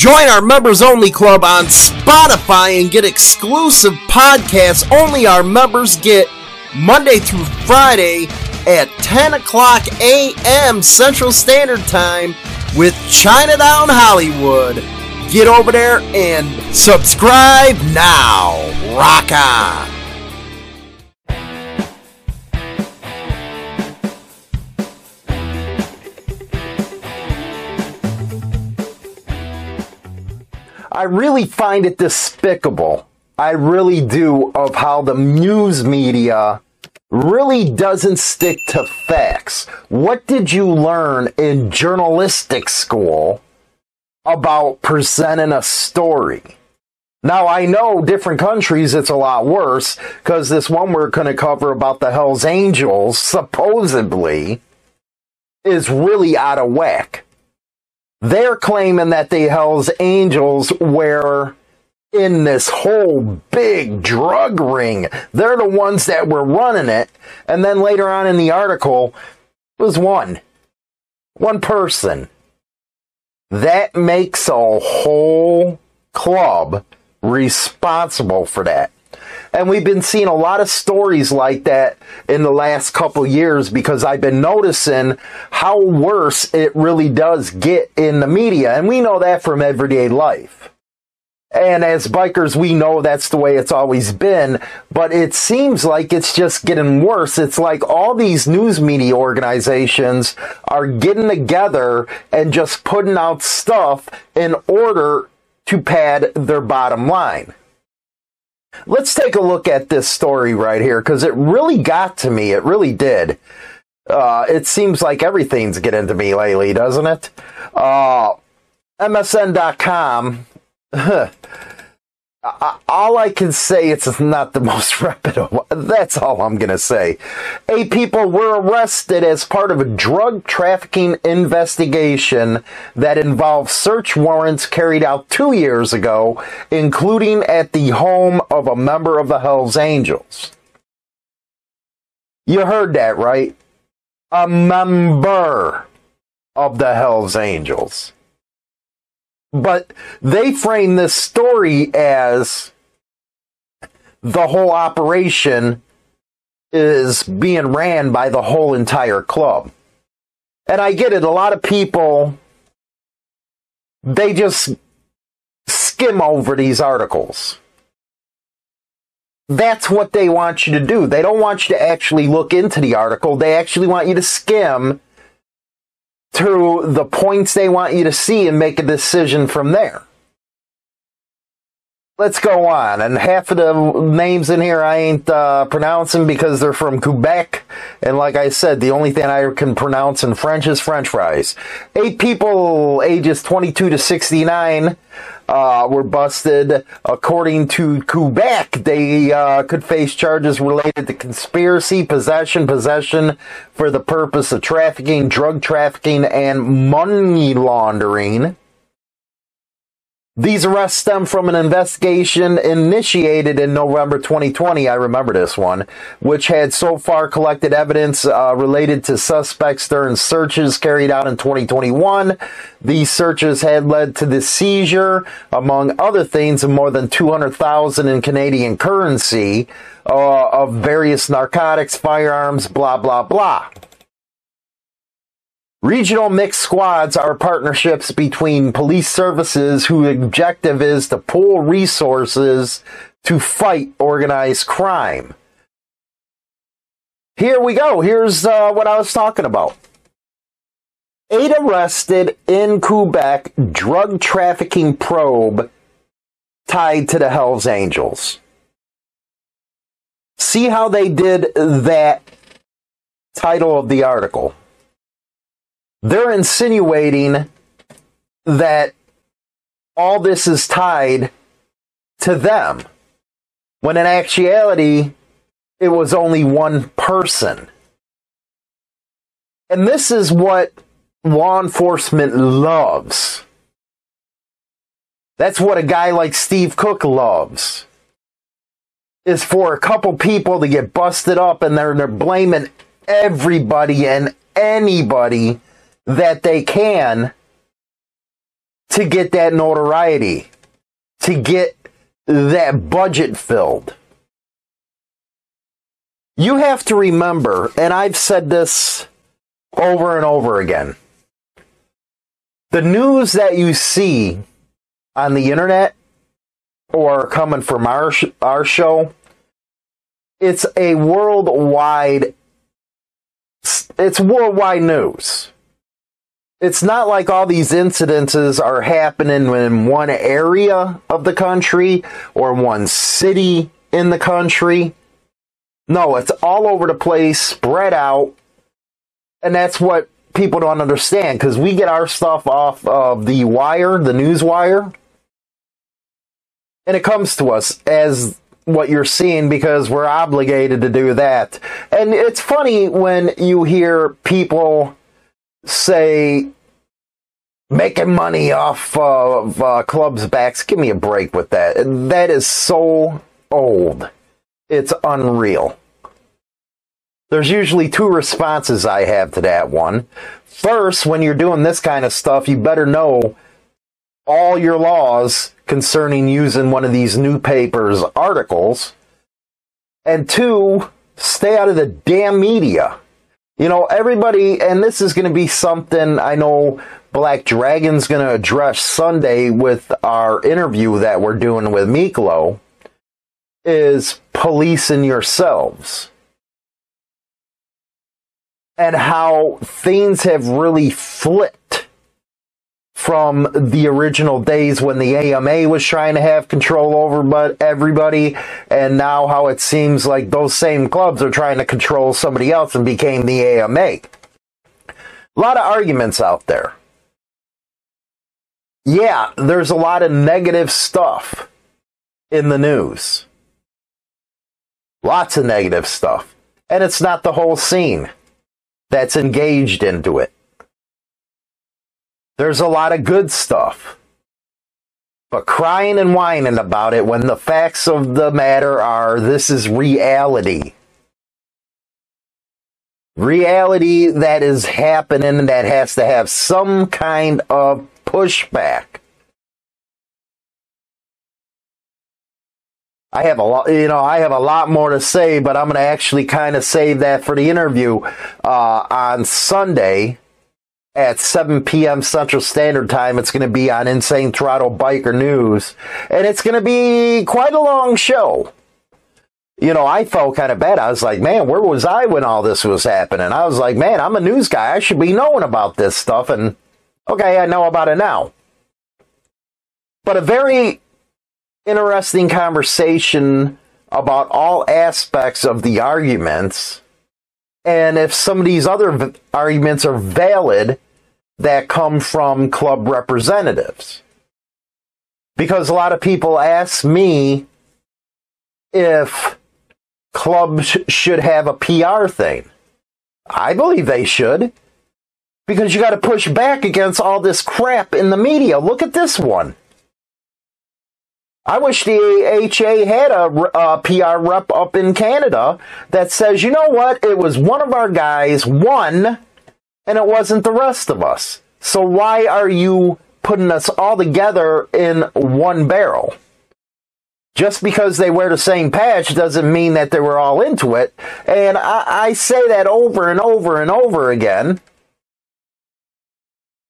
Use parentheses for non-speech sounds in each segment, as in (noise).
Join our members only club on Spotify and get exclusive podcasts only our members get Monday through Friday at 10 o'clock a.m. Central Standard Time with Chinatown Hollywood. Get over there and subscribe now. Rock on. I really find it despicable. I really do of how the news media really doesn't stick to facts. What did you learn in journalistic school about presenting a story? Now I know different countries it's a lot worse because this one we're going to cover about the Hells Angels supposedly is really out of whack. They're claiming that the Hells Angels were in this whole big drug ring. They're the ones that were running it. And then later on in the article was one. One person. That makes a whole club responsible for that. And we've been seeing a lot of stories like that in the last couple years because I've been noticing how worse it really does get in the media. And we know that from everyday life. And as bikers, we know that's the way it's always been, but it seems like it's just getting worse. It's like all these news media organizations are getting together and just putting out stuff in order to pad their bottom line. Let's take a look at this story right here because it really got to me. It really did. Uh, it seems like everything's getting to me lately, doesn't it? Uh, MSN.com. (laughs) all I can say it's not the (laughs) most reputable. That's all I'm going to say. Eight people were arrested as part of a drug trafficking investigation that involved search warrants carried out two years ago, including at the home of a member of the Hells Angels. You heard that, right? A member of the Hells Angels. But they frame this story as the whole operation is being ran by the whole entire club. And I get it, a lot of people, they just skim over these articles. That's what they want you to do. They don't want you to actually look into the article. They actually want you to skim to the points they want you to see and make a decision from there. Let's go on. And half of the names in here I ain't uh, pronouncing because they're from Quebec. And like I said, the only thing I can pronounce in French is French fries. Eight people ages 22 to 69 uh, were busted. According to Quebec, they uh, could face charges related to conspiracy, possession, possession for the purpose of trafficking, drug trafficking, and money laundering. These arrests stem from an investigation initiated in November 2020. I remember this one, which had so far collected evidence uh, related to suspects during searches carried out in 2021. These searches had led to the seizure, among other things, of more than 200,000 in Canadian currency uh, of various narcotics, firearms, blah blah blah. Regional mixed squads are partnerships between police services whose objective is to pool resources to fight organized crime. Here we go. Here's uh, what I was talking about. Eight arrested in Quebec drug trafficking probe tied to the Hells Angels. See how they did that title of the article they're insinuating that all this is tied to them, when in actuality, it was only one person. And this is what law enforcement loves. That's what a guy like Steve Cook loves. Is for a couple people to get busted up and they're, they're blaming everybody and anybody that they can to get that notoriety, to get that budget filled. You have to remember, and I've said this over and over again the news that you see on the internet or coming from our, sh- our show, it's a worldwide, it's worldwide news. It's not like all these incidences are happening in one area of the country or one city in the country. No, it's all over the place, spread out. And that's what people don't understand because we get our stuff off of the wire, the news wire, and it comes to us as what you're seeing because we're obligated to do that. And it's funny when you hear people say making money off of uh, clubs' backs. Give me a break with that. That is so old. It's unreal. There's usually two responses I have to that one. First, when you're doing this kind of stuff, you better know all your laws concerning using one of these newspapers articles. And two, stay out of the damn media. You know, everybody, and this is going to be something I know Black Dragon's going to address Sunday with our interview that we're doing with Miklo, is policing yourselves. And how things have really flipped from the original days when the AMA was trying to have control over but everybody and now how it seems like those same clubs are trying to control somebody else and became the AMA. A lot of arguments out there. Yeah, there's a lot of negative stuff in the news. Lots of negative stuff. And it's not the whole scene that's engaged into it. There's a lot of good stuff. But crying and whining about it when the facts of the matter are this is reality. Reality that is happening that has to have some kind of pushback. I have a lot, you know, I have a lot more to say, but I'm going to actually kind of save that for the interview uh, on Sunday at 7 p.m. Central Standard Time. It's going to be on Insane Throttle Biker News, and it's going to be quite a long show. You know, I felt kind of bad. I was like, man, where was I when all this was happening? I was like, man, I'm a news guy. I should be knowing about this stuff. And okay, I know about it now. But a very interesting conversation about all aspects of the arguments. And if some of these other v- arguments are valid that come from club representatives. Because a lot of people ask me if clubs should have a PR thing. I believe they should. Because you got to push back against all this crap in the media. Look at this one. I wish the AHA had a, a, PR rep up in Canada that says, you know what, it was one of our guys, one, and it wasn't the rest of us. So why are you putting us all together in one barrel? Just because they wear the same patch doesn't mean that they were all into it. And I, I say that over and over and over again.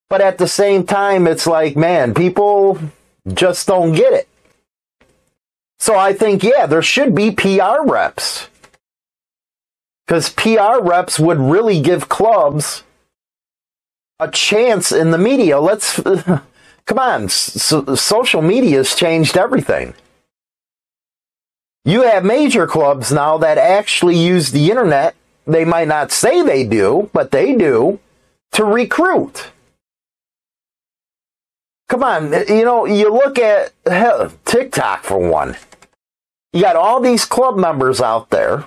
But at the same time, it's like, man, people just don't get it. So I think, yeah, there should be PR reps. Because PR reps would really give clubs a chance in the media. Let's, (laughs) come on, so, social media has changed everything. You have major clubs now that actually use the internet. They might not say they do, but they do to recruit. Come on, you know, you look at hell, TikTok for one. You got all these club members out there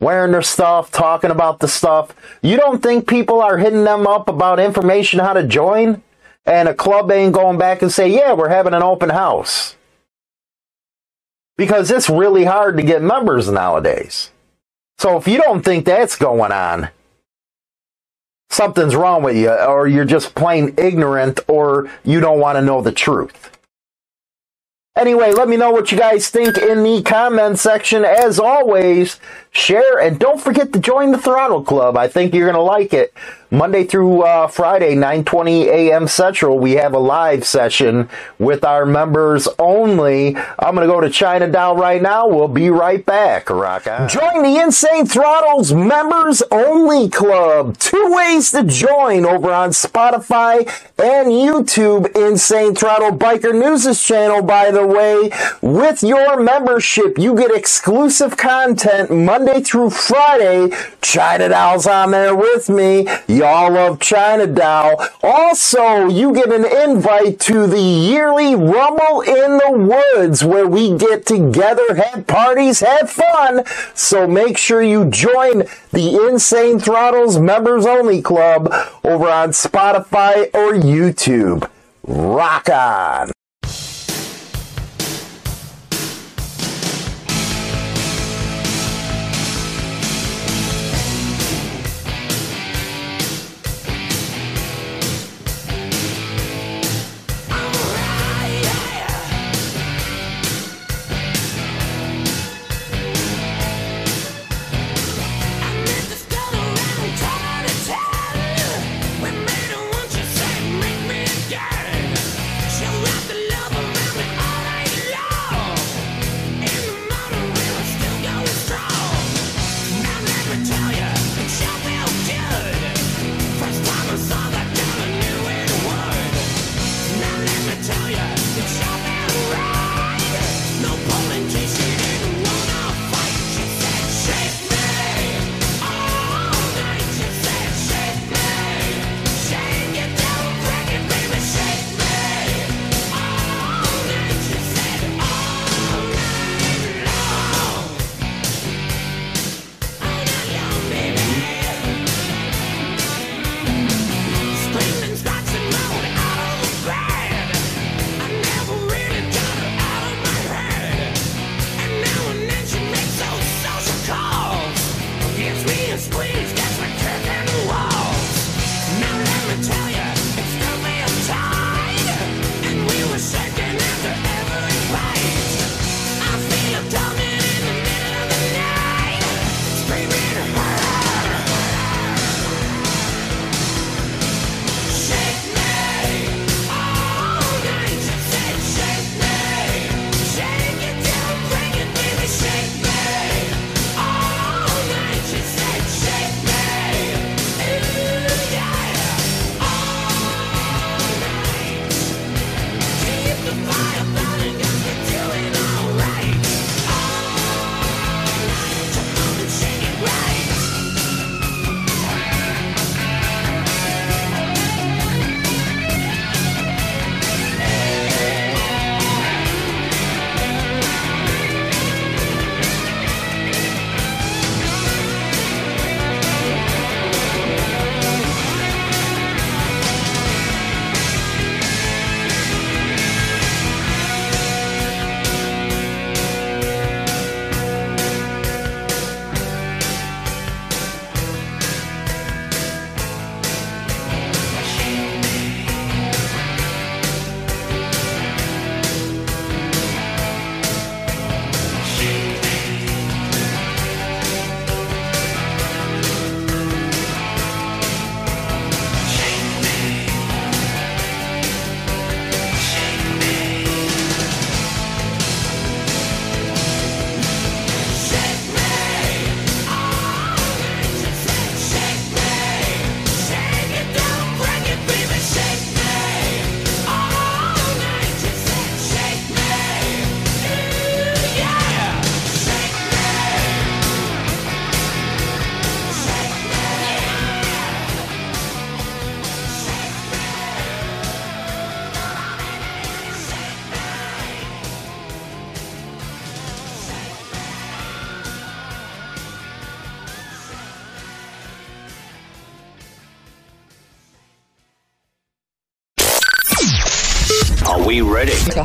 wearing their stuff, talking about the stuff. You don't think people are hitting them up about information how to join? And a club ain't going back and say, yeah, we're having an open house. Because it's really hard to get members nowadays. So if you don't think that's going on, something's wrong with you, or you're just plain ignorant, or you don't want to know the truth. Anyway, let me know what you guys think in the comment section. As always, share and don't forget to join the Throttle Club. I think you're going to like it. Monday through uh, Friday, 9:20 a.m. Central, we have a live session with our members only. I'm going to go to China Doll right now. We'll be right back. Rock on. Join the Insane Throttles Members Only Club. Two ways to join over on Spotify and YouTube. Insane Throttle Biker News channel, by the way. With your membership, you get exclusive content Monday through Friday. China Doll's on there with me. Y'all love China Doll. Also, you get an invite to the yearly Rumble in the Woods where we get together, have parties, have fun. So make sure you join the Insane Throttles Members Only Club over on Spotify or YouTube. Rock on!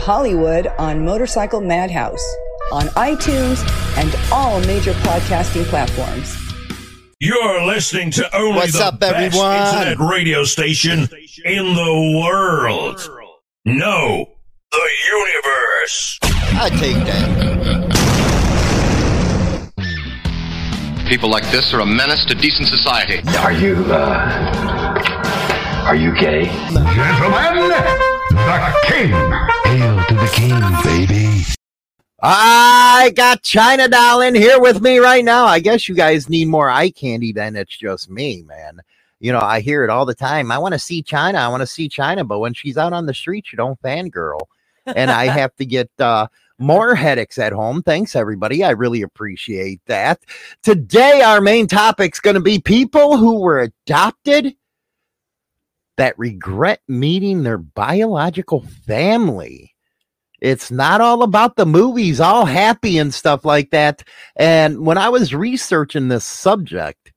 Hollywood on Motorcycle Madhouse on iTunes and all major podcasting platforms. You're listening to only What's the up, best everyone? internet radio station in the world. No, the universe. I take that. People like this are a menace to decent society. Are you, uh, are you gay? Gentlemen, the king. Hail to the king, baby. I got China Doll in here with me right now. I guess you guys need more eye candy than it's just me, man. You know, I hear it all the time. I want to see China. I want to see China. But when she's out on the street, you don't fangirl. And I (laughs) have to get uh, more headaches at home. Thanks, everybody. I really appreciate that. Today, our main topic's going to be people who were adopted that regret meeting their biological family. It's not all about the movies, all happy and stuff like that. And when I was researching this subject,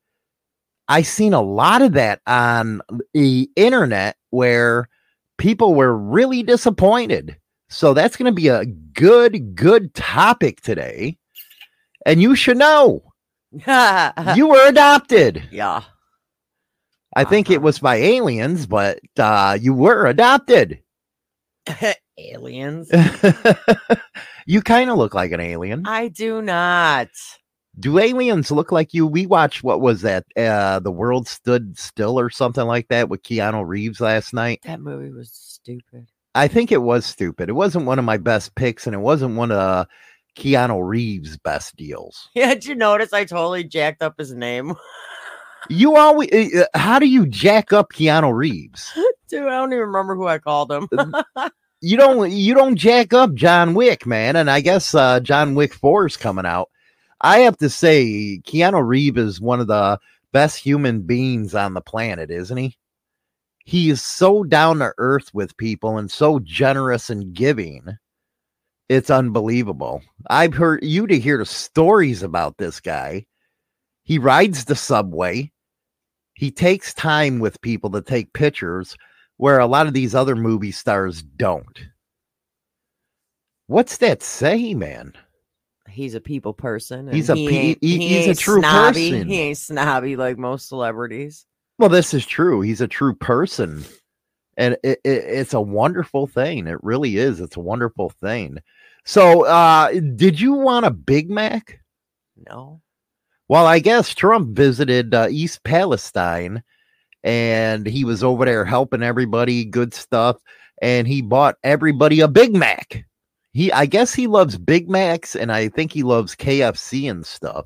I seen a lot of that on the internet where people were really disappointed. So that's going to be a good, good topic today. And you should know (laughs) you were adopted. yeah. I think it was by aliens, but uh, you were adopted. (laughs) Aliens. (laughs) you kind of look like an alien. I do not. Do aliens look like you? We watched what was that? Uh, the world stood still or something like that with Keanu Reeves last night. That movie was stupid. I think it was stupid. It wasn't one of my best picks, and it wasn't one of Keanu Reeves' best deals. (laughs) Yeah, did you notice I totally jacked up his name? You always, uh, how do you jack up Keanu Reeves? (laughs) Dude, I don't even remember who I called him. (laughs) you don't you don't jack up John Wick, man. And I guess uh, John Wick 4 is coming out. I have to say, Keanu Reeves is one of the best human beings on the planet, isn't he? He is so down to earth with people and so generous and giving. It's unbelievable. I've heard you to hear the stories about this guy. He rides the subway. He takes time with people to take pictures where a lot of these other movie stars don't. What's that say, man? he's a people person. He's a he pe- he- he he's a true snobby. person. He ain't snobby like most celebrities. Well, this is true. He's a true person. And it, it, it's a wonderful thing. It really is. It's a wonderful thing. So, uh, did you want a Big Mac? No. Well, I guess Trump visited uh, East Palestine and he was over there helping everybody, good stuff. And he bought everybody a Big Mac. He, I guess he loves Big Macs and I think he loves KFC and stuff.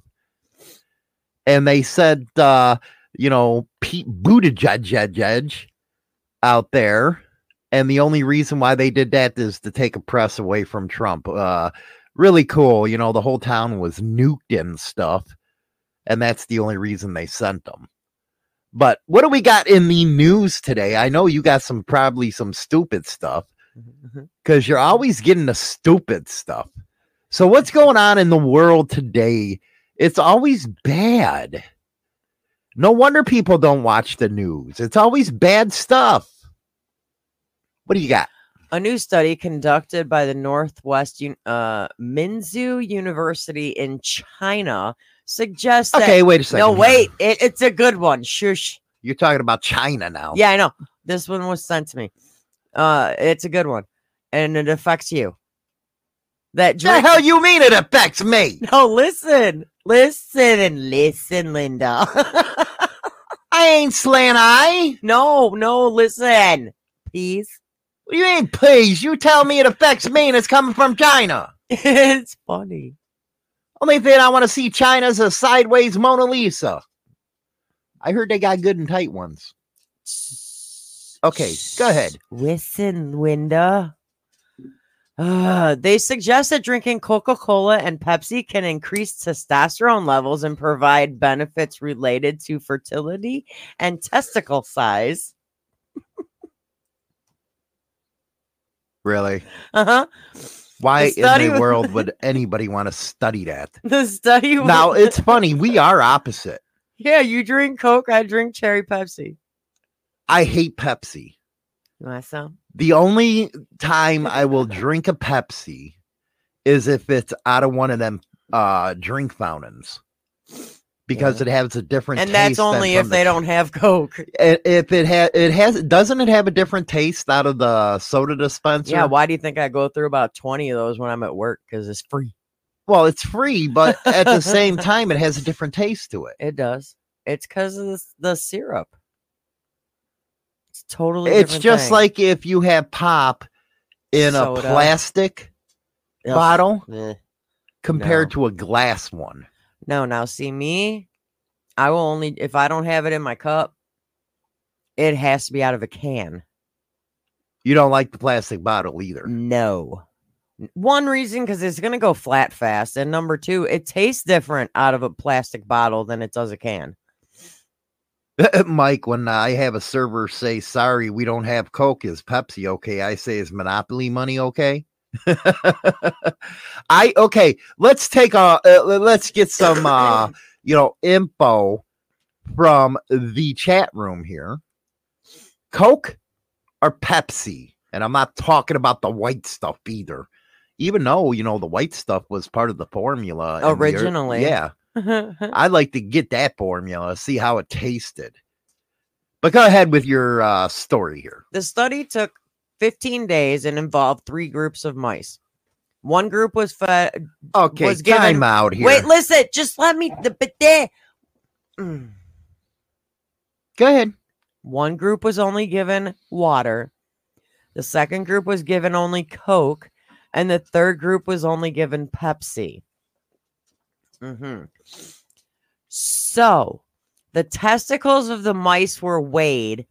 And they said, uh, you know, Pete Buttigieg out there. And the only reason why they did that is to take a press away from Trump. Uh, really cool. You know, the whole town was nuked and stuff and that's the only reason they sent them. But what do we got in the news today? I know you got some probably some stupid stuff because you're always getting the stupid stuff. So what's going on in the world today? It's always bad. No wonder people don't watch the news. It's always bad stuff. What do you got? A new study conducted by the Northwest uh, Minzu University in China suggests that. Okay, wait a second. No, wait. It, it's a good one. Shush. You're talking about China now. Yeah, I know. This one was sent to me. Uh, it's a good one, and it affects you. That The hell you mean it affects me? (laughs) No, listen, listen, and listen, Linda. (laughs) I ain't slant eye. no, no, listen, please. You ain't please? You tell me it affects me and it's coming from China. (laughs) it's funny. Only thing I want to see China's a sideways Mona Lisa. I heard they got good and tight ones. Okay, go ahead. Listen, Linda. Uh, they suggest that drinking Coca Cola and Pepsi can increase testosterone levels and provide benefits related to fertility and testicle size. Really? Uh huh. Why The in the was- world would (laughs) anybody want to study that? The study. was- Now, it's funny. We are opposite. yeah, you drink Coke, I drink cherry Pepsi. I hate Pepsi. You want some? The only time I will (laughs) drink a Pepsi is if it's out of one of them uh drink fountains. Because Yeah. it has a different and taste that's only if the they don't have Coke. If it has, it has, doesn't it have a different taste out of the soda dispenser? Yeah, why do you think I go through about 20 of those when I'm at work? Because it's free. Well, it's free, but at the same (laughs) time, it has a different taste to it. It does. It's because of the, the syrup. It's totally. It's different just thing. like if you have pop in Soda. a plastic Ugh, bottle eh. compared No. to a glass one. No, now see me. I will only if I don't have it in my cup. It has to be out of a can. You don't like the plastic bottle either. No. One reason because it's gonna go flat fast, and number two, it tastes different out of a plastic bottle than it does a can. (laughs) Mike, when I have a server say, sorry, we don't have Coke, is Pepsi okay? I say, is Monopoly money okay? (laughs) I okay, let's take a uh, let's get some uh (coughs) you know info from the chat room here. Coke or Pepsi? And I'm not talking about the white stuff either. Even though, you know, the white stuff was part of the formula in the Originally. yeah. (laughs) I'd like to get that formula, see how it tasted. But go ahead with your uh, story here. The study took 15 days and involved three groups of mice. One group was fed. Okay, Was given- time out here. Wait, listen, just let me. The, but there. Mm. go ahead. One group was only given water. The second group was given only Coke. And the third group was only given Pepsi. Mm-hmm. So the testicles of the mice were weighed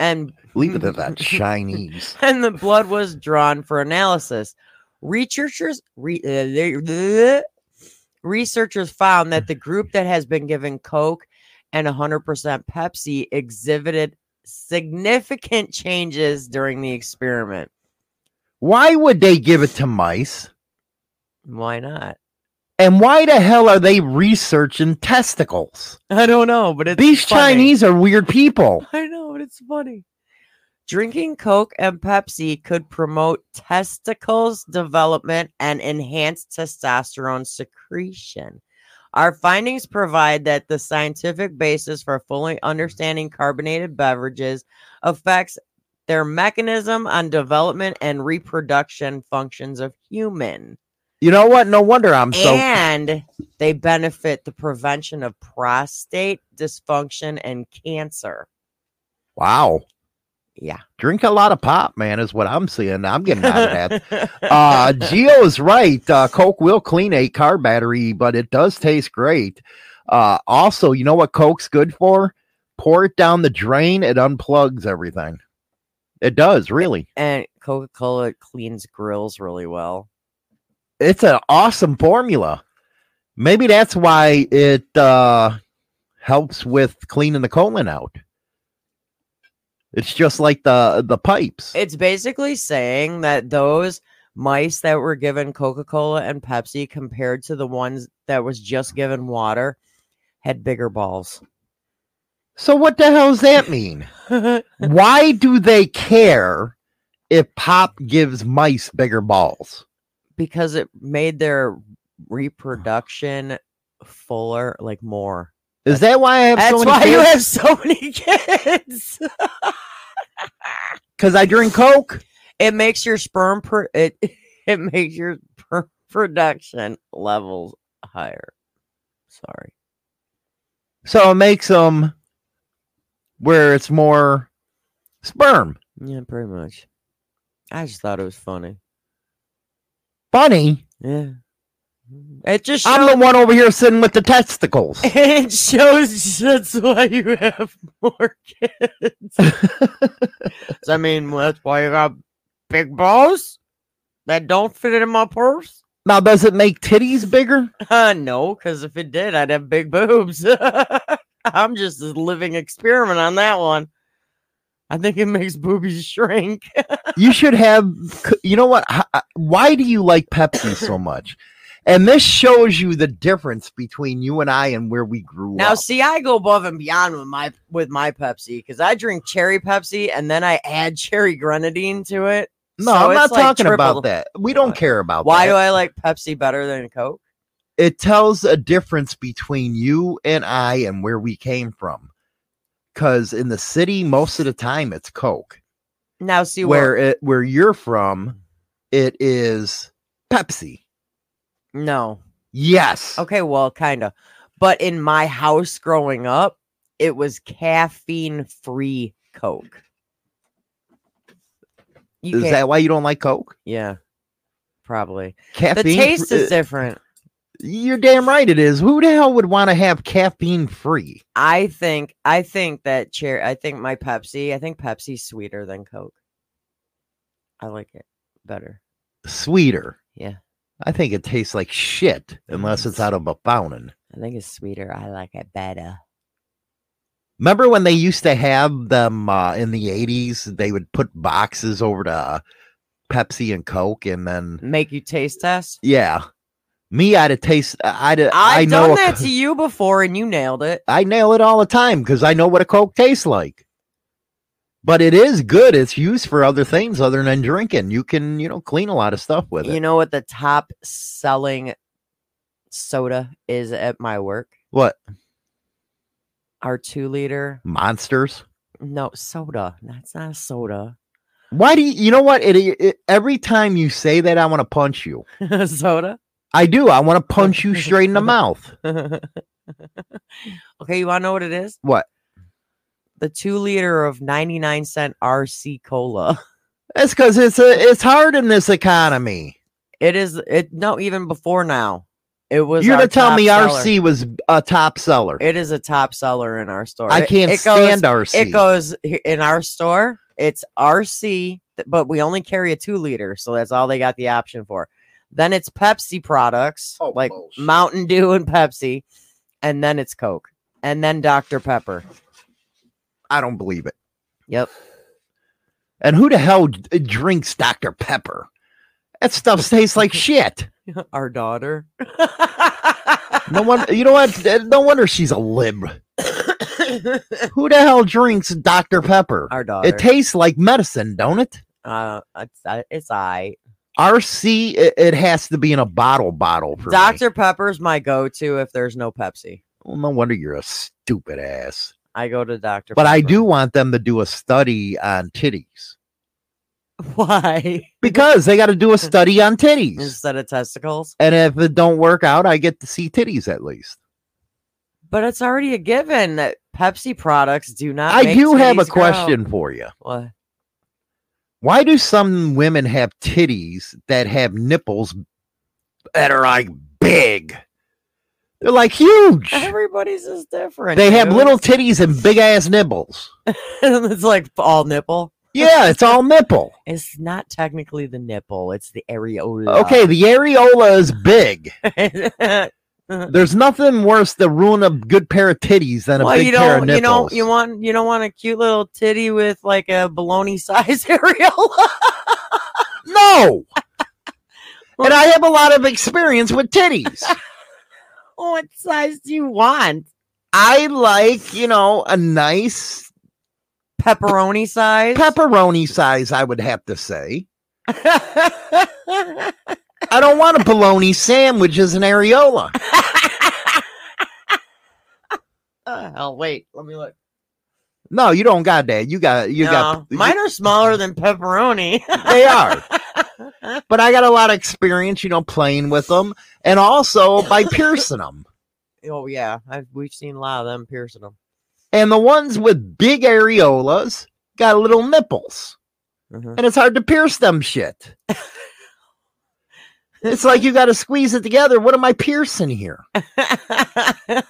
and Leave it at that (laughs) Chinese. and the blood was drawn for analysis. Researchers re, uh, they- bleh. (laughs) researchers found that the group that has been given Coke and 100% Pepsi exhibited significant changes during the experiment. Why would they give it to mice? Why not? And why the hell are they researching testicles? I don't know, but it's These funny. Chinese are weird people. I know, but it's funny. Drinking Coke and Pepsi could promote testicles development and enhance testosterone secretion. Our findings provide that the scientific basis for fully understanding carbonated beverages affects their mechanism on development and reproduction functions of human. You know what? No wonder I'm so. and they benefit the prevention of prostate dysfunction and cancer. Wow. Yeah. Drink a lot of pop, man, is what I'm seeing. I'm getting out of that. (laughs) uh Gio is right. Uh Coke will clean a car battery, but it does taste great. Uh also, you know what Coke's good for? Pour it down the drain, it unplugs everything. It does, really. and Coca Cola cleans grills really well. It's an awesome formula. Maybe that's why it uh helps with cleaning the colon out. It's just like the the pipes. It's basically saying that those mice that were given Coca Cola and Pepsi compared to the ones that was just given water had bigger balls. So what the hell does that mean? (laughs) Why do they care if pop gives mice bigger balls? because it made their reproduction fuller, like more. Is that why I have That's so many why you kids? have so many (laughs) kids. (laughs) Because I drink Coke. it makes your sperm per it (laughs) it makes your per- production levels higher. Sorry. So it makes them where it's more sperm. Yeah, pretty much. I just thought it was funny. Funny. Yeah. It just I'm the one over here sitting with the testicles. (laughs) it shows that's why you have more kids. (laughs) Does that mean that's why you got big balls that don't fit in my purse? now, does it make titties bigger? (laughs) Uh, no, because if it did, I'd have big boobs. I'm just a living experiment on that one. I think it makes boobies shrink. You should have. You know what? Why do you like Pepsi so much? And this shows you the difference between you and I and where we grew now, up. see, I go above and beyond with my with my Pepsi because I drink cherry Pepsi and then I add cherry grenadine to it. no, so I'm not like talking triple- about that. We don't care about that. Why that. do I like Pepsi better than Coke? it tells a difference between you and I and where we came from. Because in the city, most of the time it's Coke. Now see Where where it where you're from, it is Pepsi. No. Yes. Okay, well, kind of. But in my house growing up, it was caffeine free Coke. You Is that why you don't like Coke? yeah, probably. Caffeine. the taste is uh, different. You're damn right it is. Who the hell would want to have caffeine free? I think I think that chair I think my Pepsi, I think Pepsi's sweeter than Coke. I like it better. Sweeter. Yeah. I think it tastes like shit unless it's out of a fountain. I think it's sweeter. I like it better. Remember when they used to have them uh, in the 80s? They would put boxes over to uh, Pepsi and Coke, and then, Make you taste test? yeah. Me, I'd have taste. I'd, I I've know done that to you before and you nailed it. I nail it all the time because I know what a Coke tastes like. But it is good. It's used for other things other than drinking. You can, you know, clean a lot of stuff with it. You know what the top selling soda is at my work? what? Our two liter. Monsters? No, soda. That's not a soda. Why do you, you know what? It, it, every time you say that, I want to punch you. (laughs) soda? I do. I want to punch you (laughs) straight in the mouth. (laughs) okay, you want to know what it is? What? The two liter of 99 cent RC cola. (laughs) That's because it's a, it's hard in this economy. It is, it no, even before now. It was. You're gonna tell me seller. RC was a top seller. It is a top seller in our store. I It- can't it goes- stand RC. It goes in our store. It's RC, but we only carry a two liter, so that's all they got the option for. Then it's Pepsi products Oh, like bullshit. Mountain Dew and Pepsi, and then it's Coke, and then Dr Pepper. I don't believe it. Yep. And who the hell drinks Dr. Pepper? That stuff tastes like (laughs) shit. our daughter. (laughs) No one, you know what? Uh, No wonder she's a lib. (coughs) Who the hell drinks Dr. Pepper? our daughter. It tastes like medicine, don't it? uh, it's uh, it's I. RC, it, it has to be in a bottle bottle for me. Dr Pepper's my go-to if there's no Pepsi. Well, no wonder you're a stupid ass. I go to Dr. But I do want them to do a study on titties (laughs) Why because they got to do a study on titties. instead of testicles? And if it don't work out, I get to see titties at least. But it's already a given that Pepsi products do not. I do have a grow. question for you. What? Why do some women have titties that have nipples that are like big? They're like huge. Everybody's is different. They have little titties and big ass nipples. (laughs) it's like all nipple. Yeah, it's all nipple. It's not technically the nipple. It's the areola. Okay, the areola is big. (laughs) There's nothing worse to ruin a good pair of titties than a well, big you pair of don't. nipples. You know, you want you don't want a cute little titty with like a baloney size (laughs) areola. no. and I have a lot of experience with titties. Oh, what size do you want? I like, you know, a nice Pepperoni size. pepperoni size, I would have to say. (laughs) I don't want a bologna sandwich as an areola. oh, hell, wait. Let me look. No, you don't got that. You got you no, got mine are smaller than pepperoni. they are. (laughs) But I got a lot of experience, you know, playing with them and also by (laughs) piercing them. oh yeah, I've, we've seen a lot of them piercing them. And the ones with big areolas got little nipples. Mhm. And it's hard to pierce them shit. it's like you got to squeeze it together. What am I piercing here? (laughs)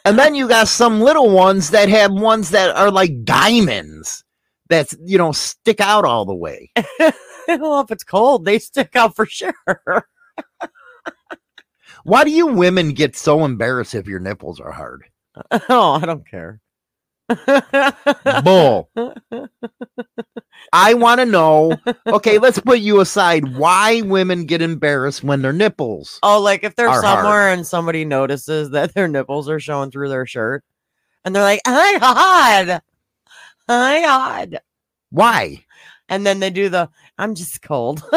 And then you got some little ones that have ones that are like diamonds that's, you know, stick out all the way. (laughs) (laughs) well, if it's cold, they stick out for sure. (laughs) Why do you women get so embarrassed if your nipples are hard? oh, I don't care. (laughs) Bull. I want to know. Okay, let's put you aside. Why women get embarrassed when their nipples? oh, like if they're Are hard. somewhere and somebody notices that their nipples are showing through their shirt, and they're like, "Oh my god, oh my god," Why? and then they do the, "I'm just cold." (laughs)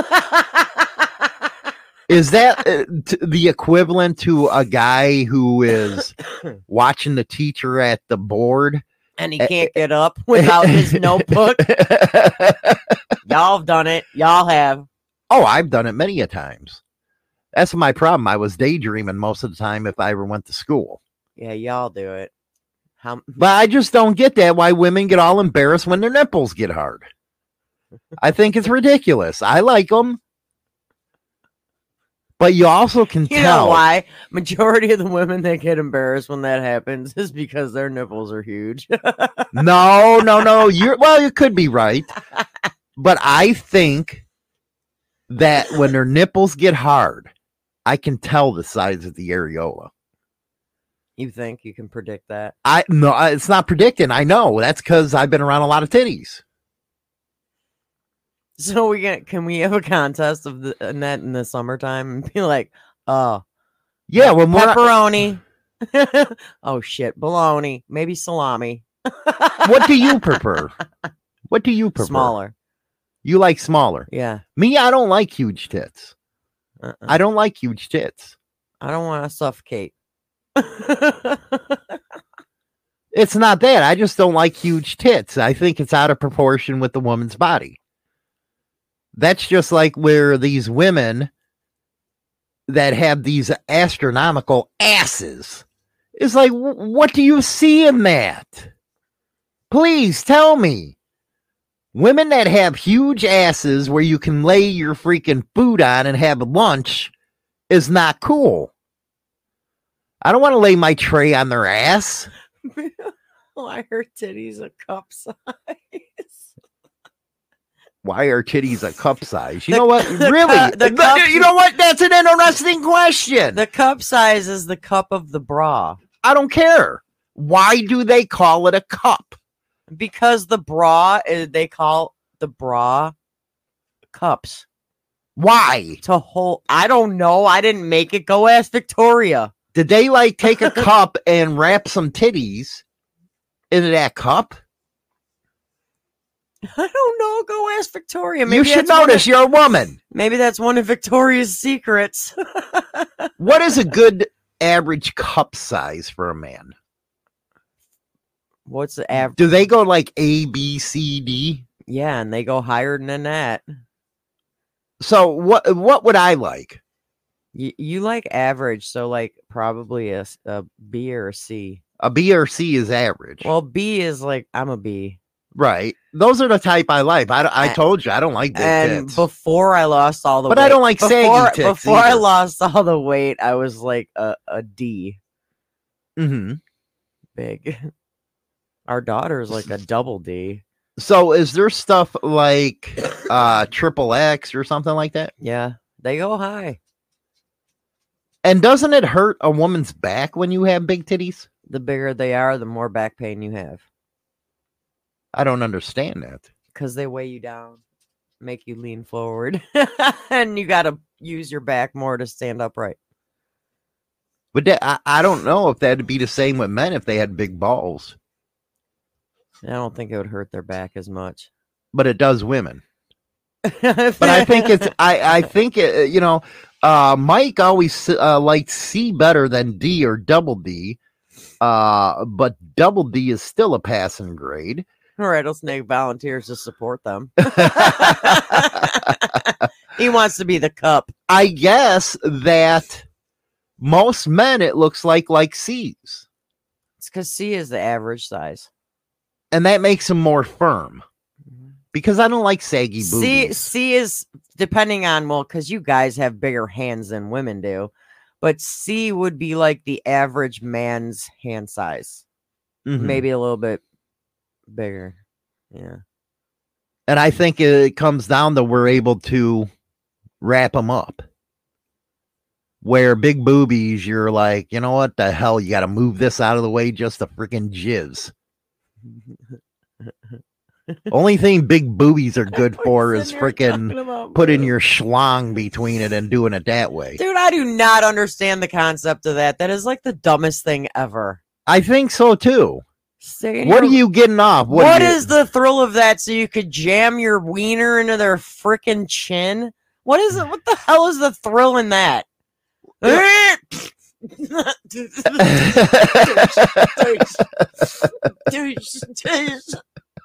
Is that uh, t- the equivalent to a guy who is (coughs) watching the teacher at the board? and he can't get up without his notebook. (laughs) Y'all have done it. Y'all have. Oh, I've done it many a times. That's my problem. I was daydreaming most of the time if I ever went to school. Yeah, y'all do it. How But I just don't get that why women get all embarrassed when their nipples get hard. I think it's ridiculous. I like them. But you also can you tell know why? Majority of the women that get embarrassed when that happens is because their nipples are huge. (laughs) No, no, no. You're well, you could be right. But I think that when their nipples get hard, I can tell the size of the areola. you think you can predict that? I no, it's not predicting. I know that's because I've been around a lot of titties. So we get can we have a contest of the and that in the summertime and be like, oh Yeah, we're pepperoni. (laughs) oh shit, bologna, maybe salami. what do you prefer? (laughs) What do you prefer? Smaller. You like smaller. Yeah. Me, I don't like huge tits. Uh-uh. I don't like huge tits. I don't want to suffocate. It's not that. I just don't like huge tits. I think it's out of proportion with the woman's body. That's just like where these women that have these astronomical asses. It's like, what do you see in that? Please tell me. Women that have huge asses where you can lay your freaking food on and have lunch is not cool. I don't want to lay my tray on their ass. (laughs) Oh, Why are titties a cup size? Why are titties a cup size? You The- know what? (laughs) the Really? cu- the Th- cup- you know what? That's an interesting question. The cup size is the cup of the bra I don't care. Why do they call it a cup? because the bra is, they call the bra cups Why? to hold. I don't know. I didn't make it. Go ask Victoria. Did they like take a (laughs) cup and wrap some titties into that cup? (laughs) I don't know. Go ask Victoria. you should notice of- you're a woman. maybe that's one of Victoria's secrets. (laughs) What is a good average cup size for a man? What's the average? Do they go like A, B, C, D? Yeah, and they go higher than that. So what what would I like? You, you like average, so like probably a, a B or a C. A B or C is average. Well, B is like I'm a B. right. Those are the type I like. I, I told you I don't like big and tits. before I lost all the But weight, I don't like before, tits Before I lost all the weight, I was like a, a D Mm-hmm. big. (laughs) Our daughter is like a double D. So is there stuff like uh triple X or something like that? Yeah, they go high. And doesn't it hurt a woman's back when you have big titties? The bigger they are, the more back pain you have I don't understand that. because they weigh you down, make you lean forward, (laughs) and you got to use your back more to stand upright. But that, I, I don't know if that'd be the same with men if they had big balls. I don't think it would hurt their back as much. But it does women. (laughs) But I think it's I I think it, you know uh Mike always uh, liked C better than D or double D. Uh but double D is still a passing grade. Rattlesnake volunteers to support them. (laughs) he wants to be the cup. I guess that most men it looks like like C's. It's because C is the average size. And that makes them more firm. Because I don't like saggy C boobies. C is depending on well, because you guys have bigger hands than women do, but C would be like the average man's hand size, Mhm. maybe a little bit bigger. Yeah, And I think it comes down to we're able to wrap them up. Where big boobies, you're like, you know what the hell? You got to move this out of the way just to freaking jizz. (laughs) Only thing big boobies are good for is freaking putting your schlong between it and doing it that way. Dude, I do not understand the concept of that. That is like the dumbest thing ever. I think so too. Sticking What are you getting off? what are you- the thrill of that? So you could jam your wiener into their freaking chin? What is it? What the hell is the thrill in that?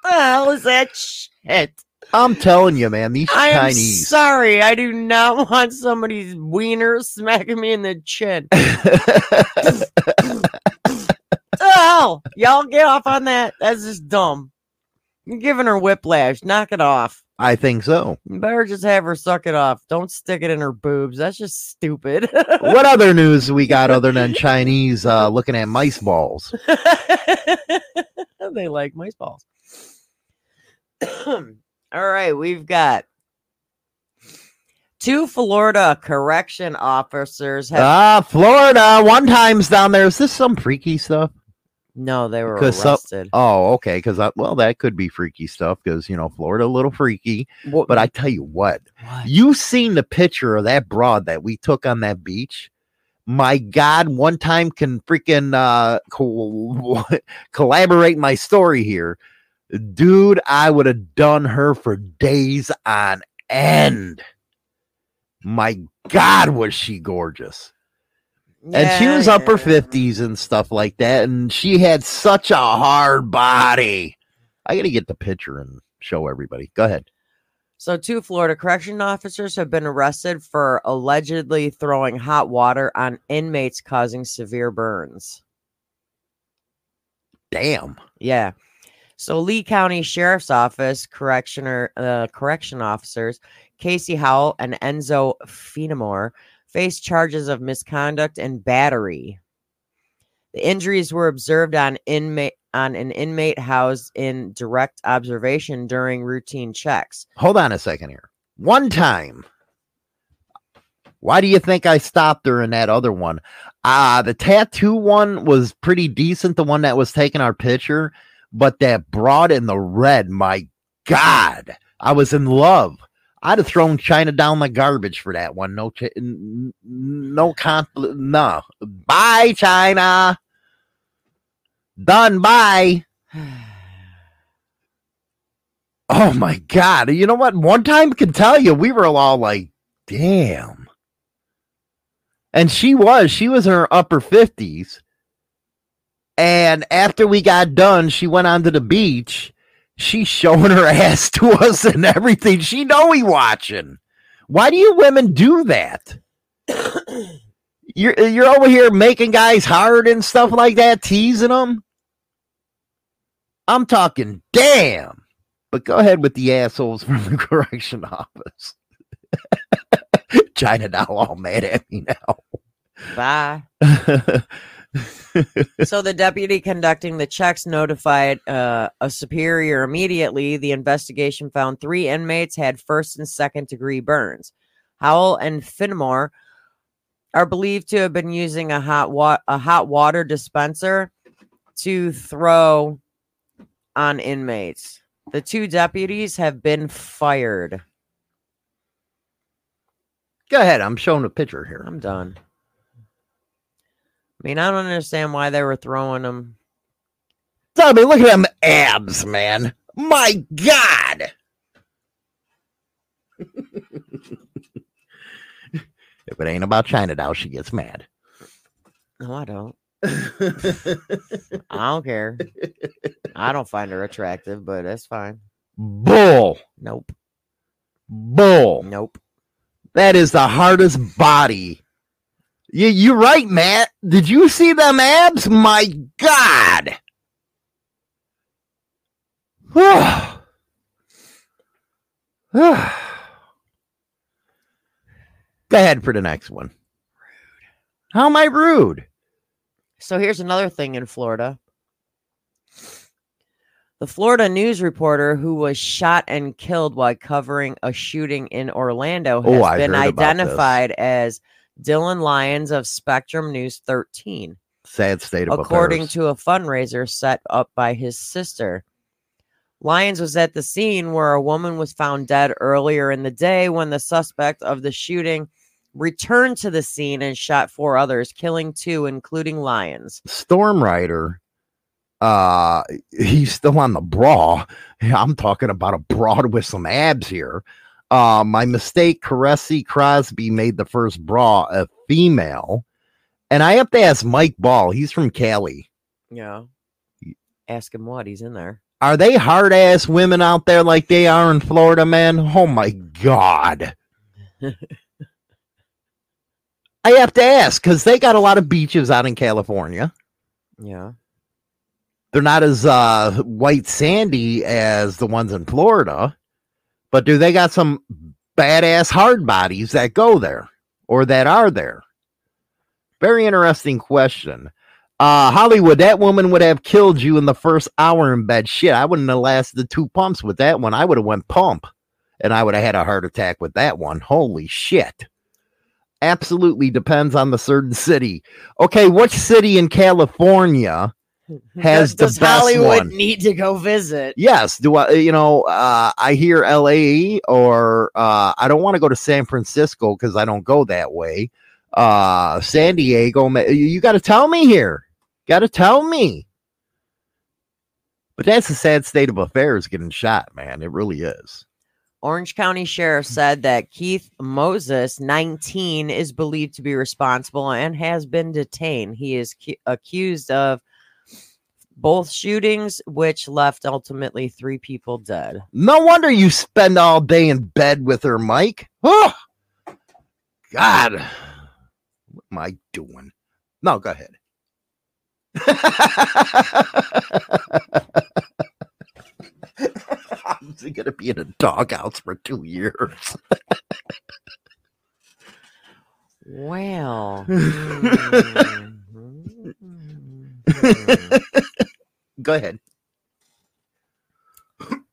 the hell is that shit? I'm telling you, man, these I am Chinese. sorry. I do not want somebody's wiener smacking me in the chin. (laughs) (laughs) oh, y'all get off on that. That's just dumb. You're giving her whiplash. Knock it off. I think so. You better just have her suck it off. Don't stick it in her boobs. That's just stupid. (laughs) What other news we got (laughs) other than Chinese uh, looking at mice balls? they like mice balls. (clears throat) All right, we've got two Florida correction officers have Ah, Florida. One time's down there. Is this some freaky stuff? No, they were some- arrested. Oh, okay. Because well, that could be freaky stuff. Because you know, Florida a little freaky. What- But I tell you what, what? you seen the picture of that broad that we took on that beach? My God, one time can freaking uh, co- (laughs) collaborate my story here, dude. I would have done her for days on end. My God, was she gorgeous? And she Yeah, was upper yeah. 50s and stuff like that and she had such a hard body i gotta get the picture and show everybody go ahead So, two Florida correction officers have been arrested for allegedly throwing hot water on inmates, causing severe burns. damn Yeah. So Lee County Sheriff's Office correctioner uh, correction officers Casey Howell and Enzo Fenimore faced charges of misconduct and battery. The injuries were observed on inmate on an inmate housed in direct observation during routine checks. hold on a second here. One time. Why do you think i stopped her in that other one? Uh the tattoo one was pretty decent the one that was taking our picture but that broad in the red. My god. I was in love I'd have thrown China down the garbage for that one. No, no, con- no. Bye, China. Done. Bye. (sighs) Oh my god! You know what? One time can tell you, we were all like, "Damn." And she was. She was in her upper fifties. And after we got done, she went onto the beach. She's showing her ass to (laughs) us and everything. She know we watching. Why do you women do that? you're you're over here making guys hard and stuff like that, teasing them. I'm talking damn. But go ahead with the assholes (laughs) from the correction office. (laughs) China now all mad at me now. Bye. So the deputy conducting the checks notified uh, a superior immediately. The investigation found three inmates had first and second degree burns. Howell and Finmore are believed to have been using a hot wa- a hot water dispenser to throw on inmates. The two deputies have been fired. go ahead. I'm showing a picture here. I'm done. I mean, I don't understand why they were throwing them. I mean, look at them abs, man. My God. (laughs) if it ain't about China now, she gets mad. No, I don't. (laughs) I don't care. I don't find her attractive, but that's fine. Bull. Nope. Bull. Nope. That is the hardest body. You, you're right, Matt. Did you see them abs? My God. (sighs) Go ahead for the next one. How am I rude? So here's another thing in Florida. The Florida news reporter who was shot and killed while covering a shooting in Orlando oh, has Oh, been heard about this. identified as Dylan Lyons of Spectrum News 13. Sad state of affairs. according affairs. to a fundraiser set up by his sister. Lyons was at the scene where a woman was found dead earlier in the day when the suspect of the shooting returned to the scene and shot four others, killing two, including Lyons. Storm Rider, uh, he's still on the bra. (laughs) I'm talking about a broad with some abs here. Uh, my mistake, Caressy Crosby made the first bra a female. And I have to ask Mike Ball, he's from Cali. Yeah. Ask him what he's in there. Are they hard ass women out there like they are in Florida, man? Oh my God. (laughs) I have to ask because they got a lot of beaches out in California. Yeah. They're not as uh, white sandy as the ones in Florida, but do they got some badass hard bodies that go there or that are there? Very interesting question. Uh, Hollywood, that woman would have killed you in the first hour in bed. Shit, I wouldn't have lasted two pumps with that one. I would have went pump, and I would have had a heart attack with that one. Holy shit! Absolutely depends on the certain city. Okay, which city in California has the Does best Hollywood one? need to go visit? Yes. Do I, you know, uh, I hear LA or uh, I don't want to go to San Francisco because I don't go that way. Uh, San Diego, you, you got to tell me here. Got to tell me. But that's a sad state of affairs getting shot, man. It really is. Orange County Sheriff said that Keith Moses, 19, is believed to be responsible and has been detained. He is cu- accused of both shootings, which left ultimately three people dead. No wonder you spend all day in bed with her, Mike. Oh, God. What am I doing? No, go ahead. I'm going to be in a doghouse for two years. Well, (laughs) hmm, hmm, hmm, Go ahead.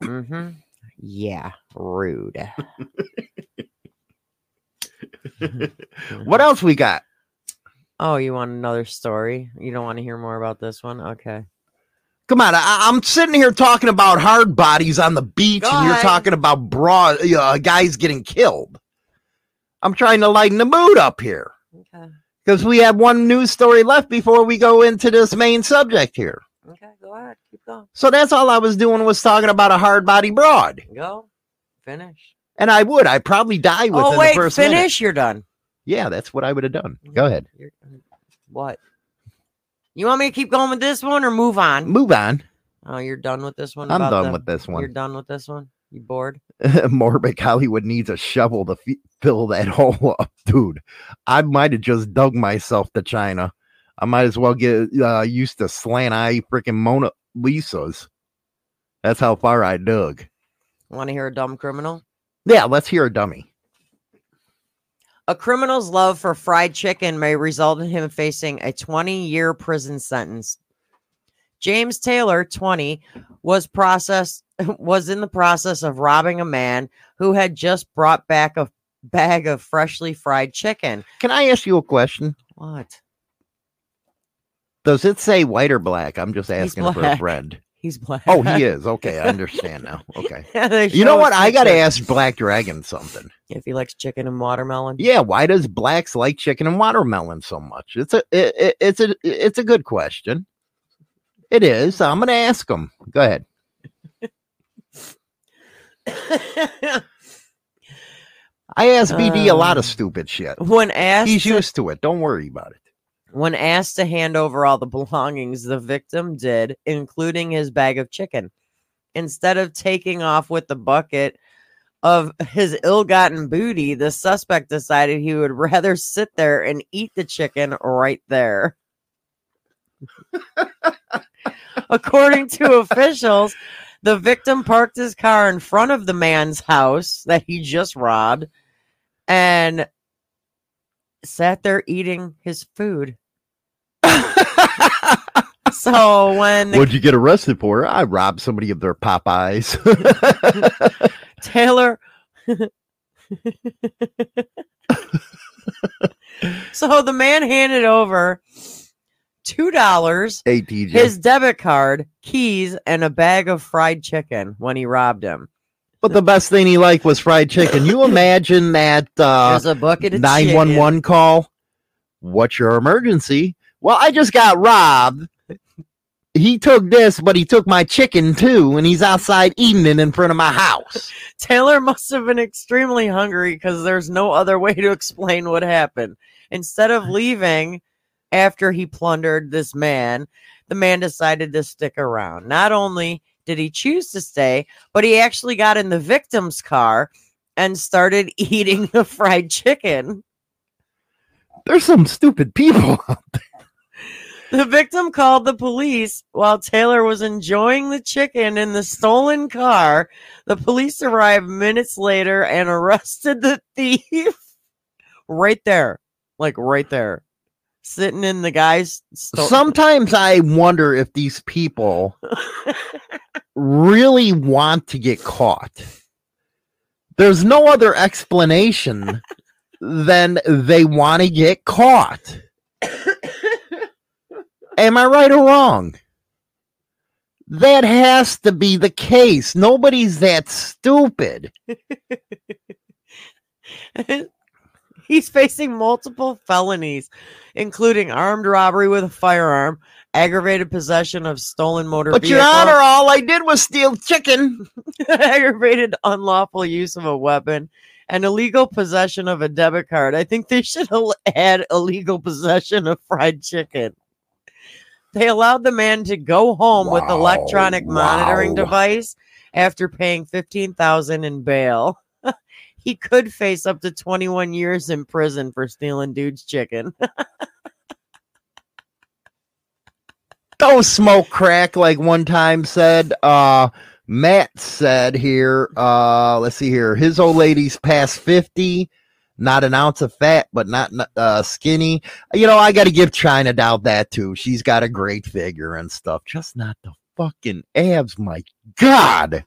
mm-hmm. yeah, rude. (laughs) What else we got? Oh, you want another story? You don't want to hear more about this one? Okay. Come on, I, I'm sitting here talking about hard bodies on the beach, Go and you're ahead. talking about broad uh, guys getting killed. I'm trying to lighten the mood up here Okay. because we have one news story left before we go into this main subject here. Okay. Go ahead. Keep going. So that's all I was doing was talking about a hard body broad, Go. Finish. and I would, I'd probably die oh, within oh wait, the first finish. minute. You're done. Yeah, that's what I would have done. Mm-hmm. Go ahead, You're, what? You want me to keep going with this one or move on? move on. Oh, you're done with this one. I'm done the- with this one. You're done with this one. You bored? (laughs) Morbic Hollywood needs a shovel to f- fill that (laughs) hole up, dude. I might have just dug myself to China. I might as well get uh, used to slant eye freaking Mona Lisa's. That's how far I dug. Want to hear a dumb criminal? Yeah, let's hear a dummy. A criminal's love for fried chicken may result in him facing a 20 year prison sentence. James Taylor, 20, was processed (laughs) was in the process of robbing a man who had just brought back a bag of freshly fried chicken. Can I ask you a question? What? Does it say white or black? I'm just asking for a friend. He's black. Oh, he is. (laughs) Okay, I understand now. Okay. (laughs) Yeah, You know what? I got to picture. ask Black Dragon something. if he likes chicken and watermelon. Yeah, why does blacks like chicken and watermelon so much? It's a it, it- it's a it's a good question. It is. I'm going to ask him. Go ahead. (laughs) I ask BD a lot of Um, stupid shit. when asked He's used to it. Don't worry about it. When asked to hand over all the (laughs) belongings, the victim did, including his bag of chicken. Instead of taking off with the bucket of (laughs) his ill gotten booty, the suspect decided he would (laughs) rather sit there and eat the chicken right there. According to officials, the victim parked his car in front of the man's house that he just robbed and sat there eating his food. So when What'd you get arrested for? I robbed somebody of their Popeyes. (laughs) Taylor. so the man handed over two dollars, his debit card, keys, and a bag of fried chicken when he robbed him. but the best thing he liked was fried chicken. You (laughs) imagine that uh, There's a bucket of 911 call. What's your emergency? Well, I just got robbed he took this, but he took my chicken too, and he's outside eating it in front of my house. (laughs) Taylor must have been extremely hungry because there's no other way to explain what happened. Instead of leaving after he plundered this man, the man decided to stick around. Not only did he choose to stay, but he actually got in the victim's car and started (laughs) eating the fried chicken. There's some stupid people. The victim called the police while Taylor was enjoying the chicken in the stolen car. The police arrived minutes later and arrested the (laughs) thief right there. Like right there. Sitting in the guy's sto- Sometimes I wonder if these people (laughs) really want to get caught. There's no other explanation than they want to get caught. Am I right or wrong? That has to be the case. Nobody's that stupid. (laughs) He's facing multiple felonies, including armed robbery with a firearm, aggravated possession of stolen motor But vehicle, your honor, all I did was steal chicken. (laughs) aggravated unlawful use of a weapon, and illegal possession of a debit card. I think they should (laughs) add illegal possession of fried chicken. They allowed the man to go home with Wow, electronic monitoring device after paying 15000 in bail. (laughs) he could face up to 21 years in prison for stealing dude's chicken. (laughs) Don't smoke crack like one time said. Uh Matt said here, uh let's see here. His old lady's past 50, not an ounce of fat, but not uh skinny. You know, I gotta give China Doll that too. She's got a great figure and stuff, just not the fucking abs, my god.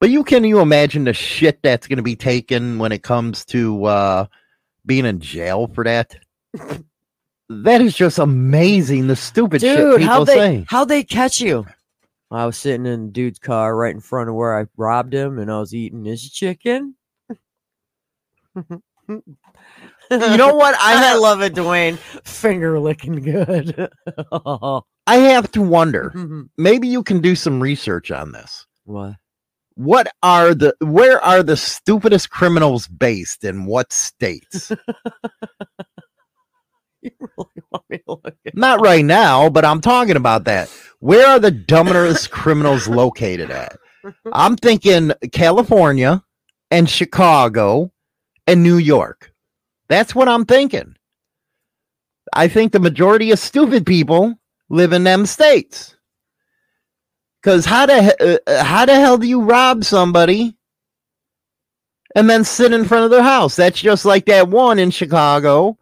But you can you imagine the shit that's gonna be taken when it comes to uh being in jail for that? That is just amazing. The stupid shit Dude, people how they say. how they catch you? I was sitting in the dude's car right in front of where I robbed him, and I was eating his chicken. You know what? I (laughs) I love it, Dwayne. Finger licking good. (laughs) I have to wonder. Mm-hmm. Maybe you can do some research on this. what? What are the where are the stupidest criminals based in what states? (laughs) You really want me to look at Not right now, but I'm talking about that. Where are the dumbest criminals located at? I'm thinking California and Chicago and New York. That's what I'm thinking. I think the majority of stupid people live in them states. Cause how the uh, how the hell do you rob somebody and then sit in front of their house? That's just like that one in Chicago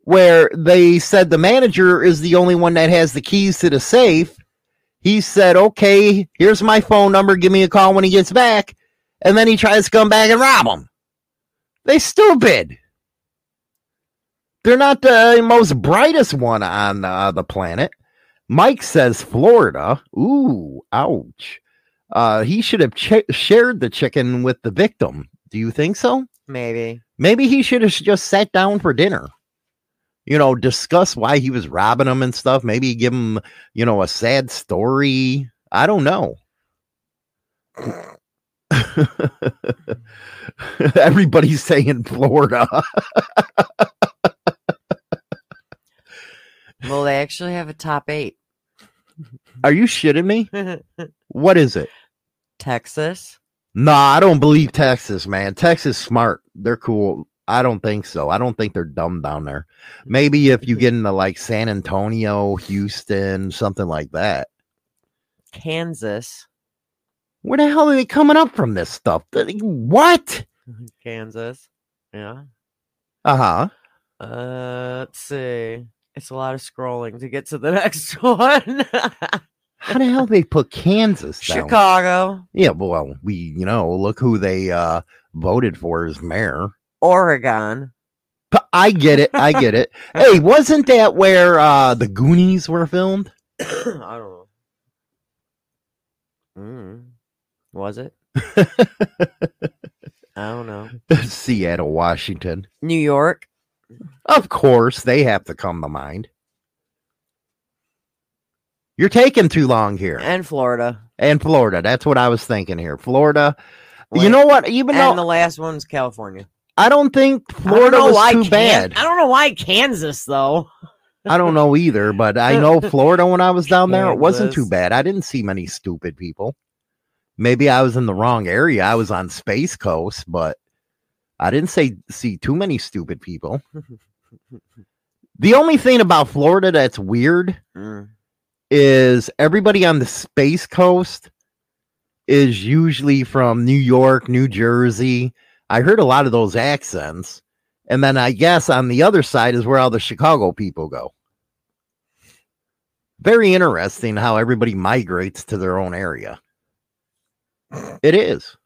where they said the manager is the only one that has the keys to the safe. He said, "Okay, here's my phone number. Give me a call when he gets back." And then he tries to come back and rob him. They stupid. They're not the most brightest one on uh, the planet. Mike says Florida. Ooh, ouch. Uh, he should have ch- shared the chicken with the victim. Do you think so? Maybe. Maybe he should have just sat down for dinner. You know, discuss why he was robbing him and stuff. Maybe give him, you know, a sad story. I don't know. (laughs) Everybody's saying Florida. Well, they actually have a top eight. Are you shitting me? (laughs) What is it? Texas, No, I don't believe Texas, man. Texas smart. They're cool. I don't think so. I don't think they're dumb down there. Maybe if you get into like San Antonio, Houston, something like that. Kansas, Where the hell are they coming up from this stuff? What? (laughs) Kansas. Yeah. Uh huh. Uh, let's see. It's a lot of scrolling to get to the (laughs) next one. (laughs) How the hell they put Kansas down? Chicago, Yeah, well, we you know look who they uh voted for as mayor. Oregon. But I get it. I get it. hey, wasn't that where uh the Goonies were filmed? (coughs) I don't know. Mm. Was it? (laughs) I don't know. Seattle, Washington. New York. Of course, they have to come to mind. You're taking too long here. and Florida. And Florida. That's what I was thinking here. Florida. You know what? Even and though the last one's California. I don't think I don't Florida was too Kan- bad. I don't know why Kansas though. I don't know either, but I know (laughs) Florida when I was down there, it wasn't too bad. I didn't see many stupid people. Maybe I was in the wrong area. I was on Space Coast, but I didn't say see too many stupid people. (laughs) the only thing about Florida that's weird Mm. is everybody on the Space Coast is usually from New York, New Jersey. I heard a lot of those accents. And then I guess on the other side is where all the Chicago people go. Very interesting how everybody migrates to their own area. It is.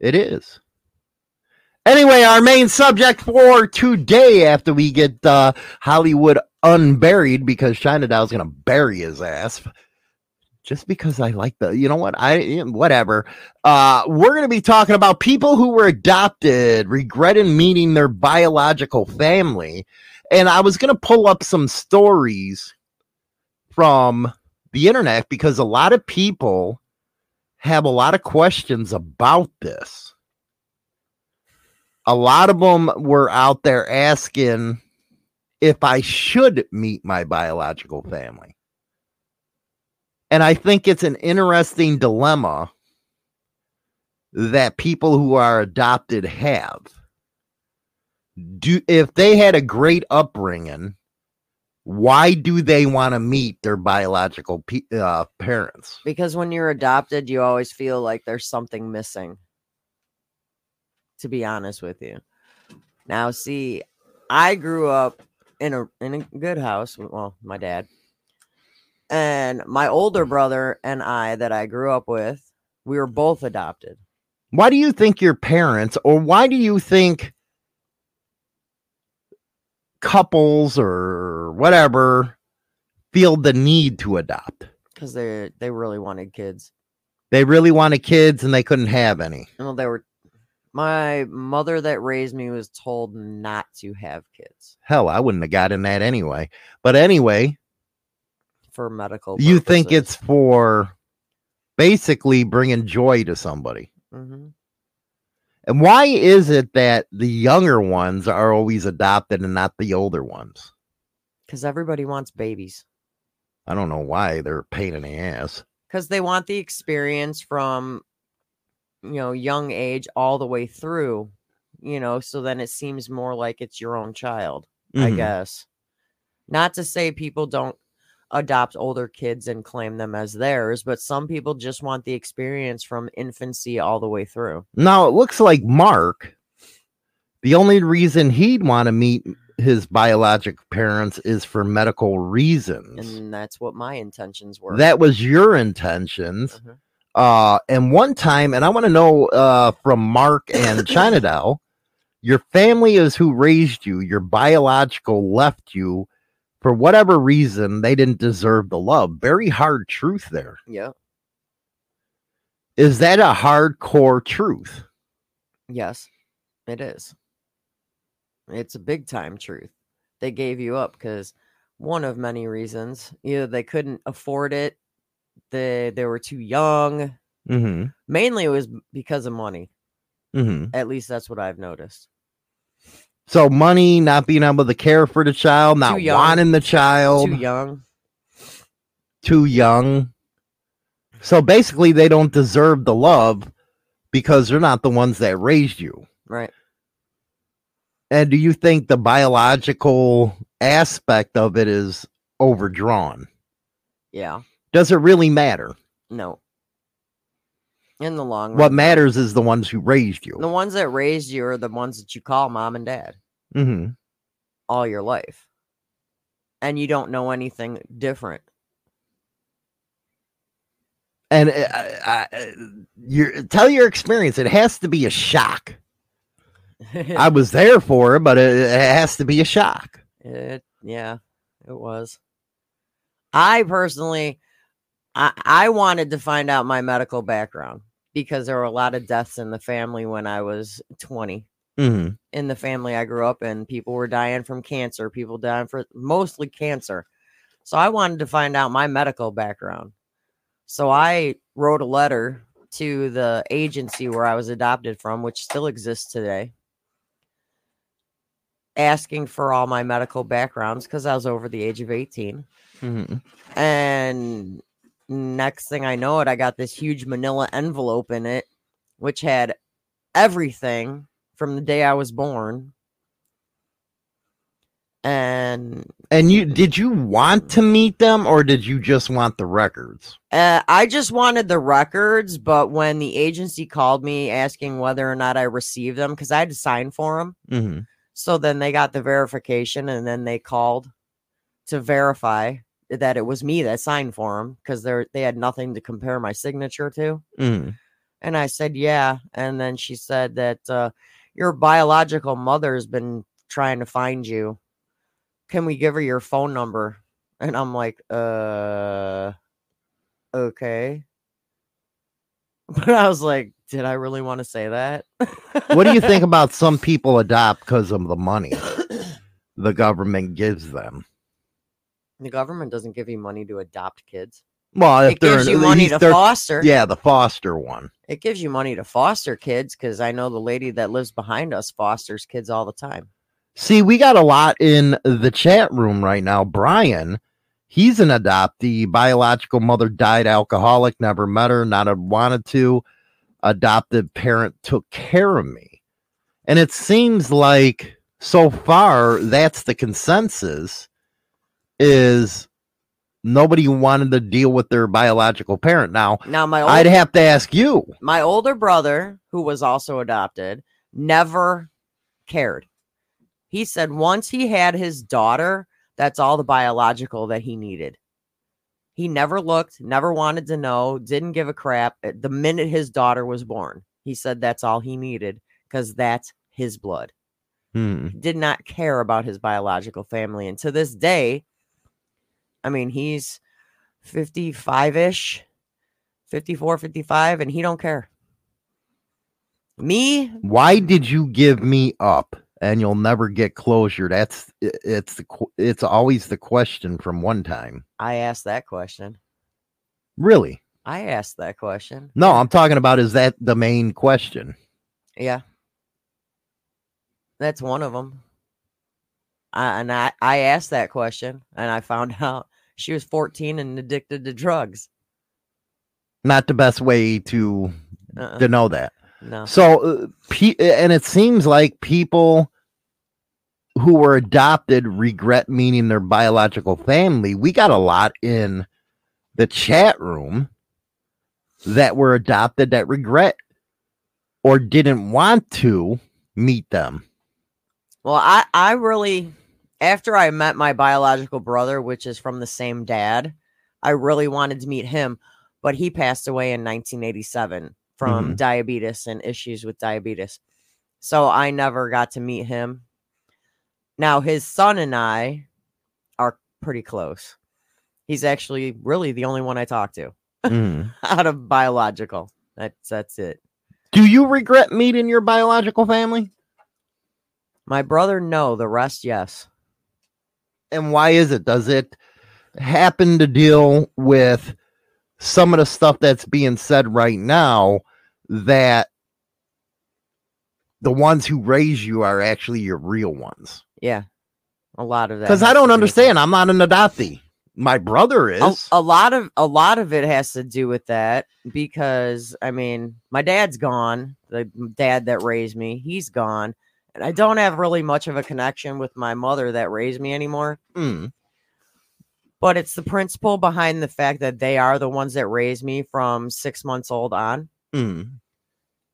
It is. Anyway, our main subject for today, after we get uh, Hollywood unburied, because China Doll's going to bury his ass, just because I like the, you know what, I whatever. Uh, we're going to be talking about people who were adopted, regretting meeting their biological family, and I was going to pull up some stories from the internet because a lot of people have a lot of questions about this a lot of them were out there asking if I should meet my biological family. And I think it's an interesting dilemma that people who are adopted have. Do if they had a great upbringing, why do they want to meet their biological pe- uh, parents? Because when you're adopted, you always feel like there's something missing. To be honest with you. Now, see, I grew up in a in a good house. Well, my dad and my older brother and I that I grew up with, we were both adopted. Why do you think your parents, or why do you think couples or whatever feel the need to adopt? because they they really wanted kids. They really wanted kids and they couldn't have any. Well, they were. My mother that raised me was told not to have kids Hell, I wouldn't have gotten that anyway. But anyway, for medical. you think it's for basically bringing joy to somebody. Mhm. And why is it that the younger ones are always adopted and not the older ones? because everybody wants babies I don't know why they're a pain in the ass. because they want the experience from you know young age all the way through you know so then it seems more like it's your own child i Mhm. guess not to say people don't adopt older kids and claim them as theirs but some people just want the experience from infancy all the way through Now it looks like Mark, the only reason he'd want to meet his biologic parents is for medical reasons. and that's what my intentions were That was your intentions. Mhm. Uh, and one time, and I want to know uh, from Mark and (laughs) China your family is who raised you, your biological left you for whatever reason, they didn't deserve the love. Very hard truth there. yeah Is that a hardcore truth? Yes, it is. It's a big time truth. They gave you up because one of many reasons. Either they couldn't afford it, they they were too young. Mm-hmm. Mainly it was because of money. Mm-hmm. At least that's what I've noticed. So money, not being able to care for the child, not wanting the child, Too young. too young. So basically, they don't deserve the love because they're not the ones that raised you. Right. And do you think the biological aspect of it is overdrawn? Yeah. Does it really matter? No. In the long run. What matters is the ones who raised you. The ones that raised you are the ones that you call mom and dad hmm all your life. And you don't know anything different. And uh, uh, uh, your tell your experience. It has to be a shock. (laughs) I was there for it, but it, it has to be a shock. It yeah, it was. I personally I I wanted to find out my medical background because there were a lot of deaths in the family when I was 20. hmm In the family I grew up in, people were dying from cancer, people dying for mostly cancer. So I wanted to find out my medical background. So I wrote a letter to the agency where I was adopted from, which still exists today, asking for all my medical backgrounds because I was over the age of 18. Mhm. And next thing I know it, I got this huge manila envelope in it, which had everything from the day I was born. And And you did you want to meet them or did you just want the records? Uh, I just wanted the records, but when the agency called me asking whether or not I received them, because I had to sign for them, Mm-hmm. so then they got the verification, and then they called to verify that it was me that signed for them because they they had nothing to compare my signature to. Mm-hmm. And I said, yeah. And then she said that uh, your biological mother has been trying to find you. Can we give her your phone number? And I'm like, uh, okay. (laughs) But I was like, did I really want to say that? What do you think (laughs) about some people adopt because of the money (coughs) the government gives them? The government doesn't give you money to adopt kids. Well, if It they're gives you money to foster. Yeah, the foster one. It gives you money to foster kids because I know the lady that lives behind us fosters kids all the time. See, we got a lot in the chat room right now. Brian, he's an adoptee. Biological mother died alcoholic, never met her, not a wanted to. Adopted parent took care of me. And it seems like so far that's the consensus is nobody wanted to deal with their biological parent. Now, Now my I'd have to ask you. my older brother, who was also adopted, never cared. He said once he had his daughter, that's all the biological that he needed. He never looked, never wanted to know, didn't give a crap. Uh, The minute his daughter was born, he said that's all he needed because that's his blood. Hmm. Did not care about his biological family. And to this day, I mean, he's 55 ish, 54, 55, and he don't care. Me, why did you give me up and you'll never get closure that's it's the it's always the question from one time I asked that question. really I asked that question. no i'm talking about is that the main question Yeah. That's one of them. I, and I, I asked that question and I found (laughs) out she was 14 and addicted to drugs. not the best way to Uh-uh. to know that No. so uh, pe- and it seems like people who were adopted regret meeting their biological family we got a lot in the chat room that were adopted that regret or didn't want to meet them Well, I, I really, after I met my biological brother, which is from the same dad, I really wanted to meet him, but he passed away in 1987 from Mhm. diabetes and issues with diabetes. So I never got to meet him. Now, his son and I are pretty close. He's actually really the only one I talk to Mhm. (laughs) out of biological. That's that's it. Do you regret meeting your biological family? My brother, no. The rest, yes. And why is it? Does it happen to deal with some of the stuff that's being said right now that the ones who raise you are actually your real ones? Yeah. A lot of that. Because I don't do with that. understand. I'm not an adoptee. My brother a, is. a lot of a lot of it has to do with that because I mean my dad's gone the dad that raised me he's gone and I don't have really much of a connection with my mother that raised me anymore Mm. but it's the principle behind the fact that they are the ones that raised me from 6 months old on Mm.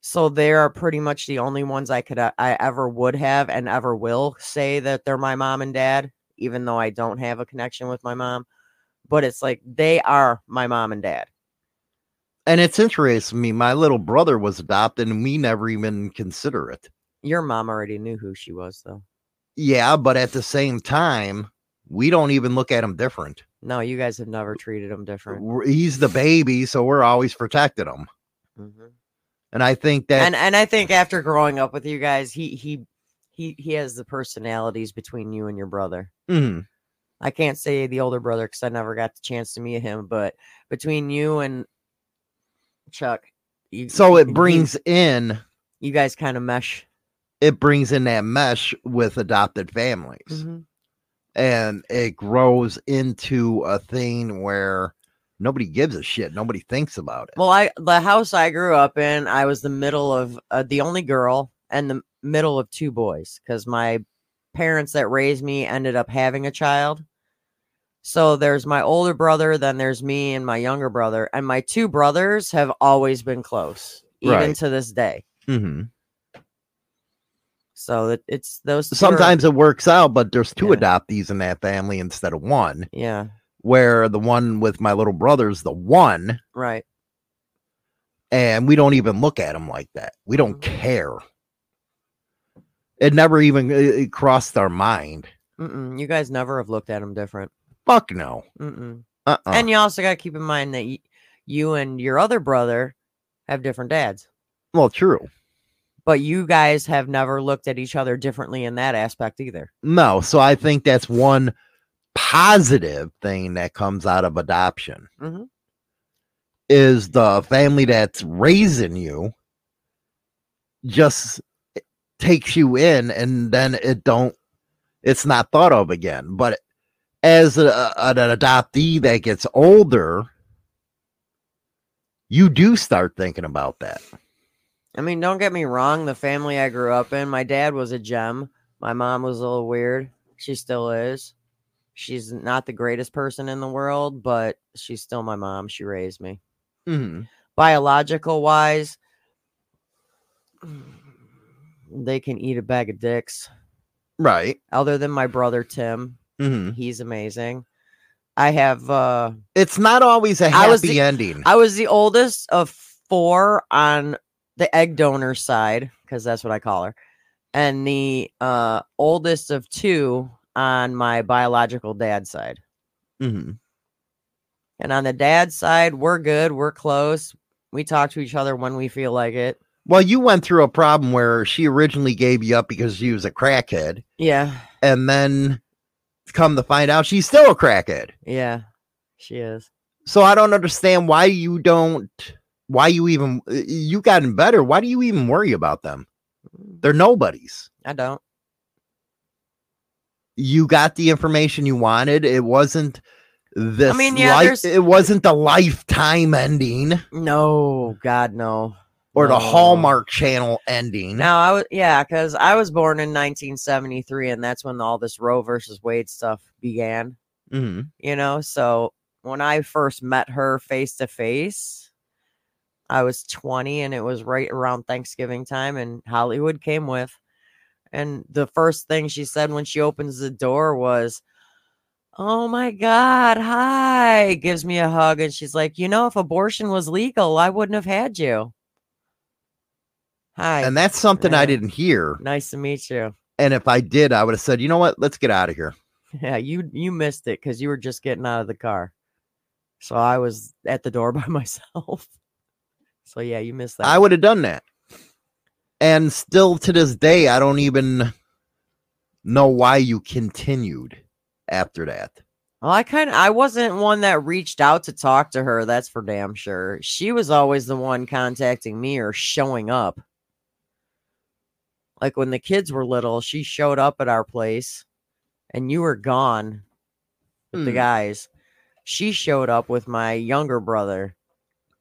so they are pretty much the only ones I could uh, I ever would have and ever will say that they're my mom and dad even though I don't have a connection with my mom but it's like they are my mom and dad And it's interesting to me. My little brother was adopted and we never even consider it. Your mom already knew who she was, though. Yeah, but at the same time, we don't even look at him different. No, you guys have never treated him different. He's the baby, so we're always protecting him. Mhm. And I think that And and I think after growing up with you guys, he he he he has the personalities between you and your brother. Mhm. I can't say the older brother because I never got the chance to meet him. But between you and Chuck, you, So it you- brings in you guys kind of mesh. It brings in that mesh with adopted families. Mhm. and it grows into a thing where nobody gives a shit. Nobody thinks about it. Well, I the house I grew up in, I was the middle of uh, the only girl and the middle of two boys because my parents that raised me ended up having a child. So there's my older brother, then there's me and my younger brother, and my two brothers have always been close, even Right. to this day. Mhm. So it, it's those. two are- Sometimes it works out, but there's two Yeah. adoptees in that family instead of one. yeah, Where the one with my little brother's the one, right. and we don't even look at him like that. We don't Mhm. care. It never even it crossed our mind. Mm-mm, you guys never have looked at him different. Fuck no. Mm-mm. Uh-uh. And you also got to keep in mind that y- you and your other brother have different dads. well, true. But you guys have never looked at each other differently in that aspect either. No, so I think that's one positive thing that comes out of adoption Mhm. is the family that's raising you just takes you in and then it don't it's not thought of again but as a- an adoptee that gets older you do start thinking about that I mean, don't get me wrong. The family I grew up in, my dad was a gem. My mom was a little weird. She still is. She's not the greatest person in the world, but she's still my mom. She raised me. Mhm. Biological wise, they can eat a bag of dicks. right Other than my brother Tim, Mhm. he's amazing. I have uh it's not always a I was happy the- ending I was the oldest of four on the egg donor side, because that's what I call her, and the uh, oldest of two on my biological dad side. Mhm. And on the dad side, we're good. We're close. We talk to each other when we feel like it. Well, you went through a problem where she originally gave you up because she was a crackhead, Yeah. and then come to find out she's still a crackhead. Yeah. She is. So I don't understand why you don't, why you even, you gotten better. Why do you even worry about them? They're nobodies. I don't. You got the information you wanted. It wasn't this. I mean, yeah, life, it wasn't the lifetime ending No, God, no. or the Hallmark Channel ending. No, I was yeah, because I was born in 1973, and that's when all this Roe versus Wade stuff began. Mhm. You know, so when I first met her face to face, I was 20, and it was right around Thanksgiving time, and Hollywood came with. And the first thing she said when she opens the door was, Oh my God, hi. Gives me a hug. And she's like, You know, if abortion was legal, I wouldn't have had you. Hi. And that's something I didn't hear. nice to meet you. And if I did, I would have said, you know what? Let's get out of here. Yeah, you you missed it because you were just getting out of the car. So I was at the door (laughs) by myself. So yeah, you missed that. I would have done that. And still to this day, I don't even know why you continued after that. Well, I kind of I wasn't one that reached out to talk to her. That's for damn sure. She was always the one contacting me or showing up. Like when the kids were little, she showed up at our place, and you were gone with the Hmm. guys. She showed up with my younger brother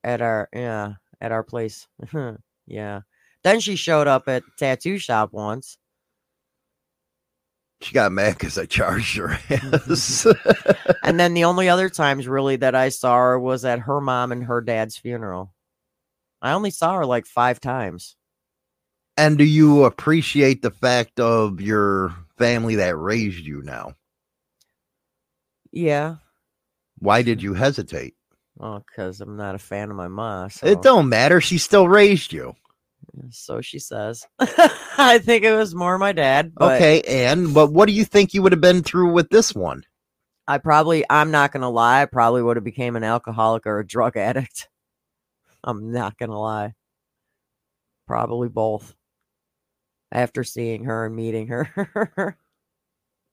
at our yeah at our place. (laughs) yeah. Then she showed up at tattoo shop once. She got mad because I charged her ass. (laughs) And (laughs) then the only other times really that I saw her was at her mom and her dad's funeral. I only saw her like five times. and do you appreciate the fact of your family that raised you now? Yeah. Why did you hesitate? Well, because I'm not a fan of my mom. So, It don't matter. She still raised you. so she says. (laughs) I think it was more my dad. But okay, and but what do you think you would have been through with this one? I probably I'm not gonna lie, I probably would have became an alcoholic or a drug (laughs) addict. I'm not gonna lie. Probably both. After seeing her and meeting her. (laughs)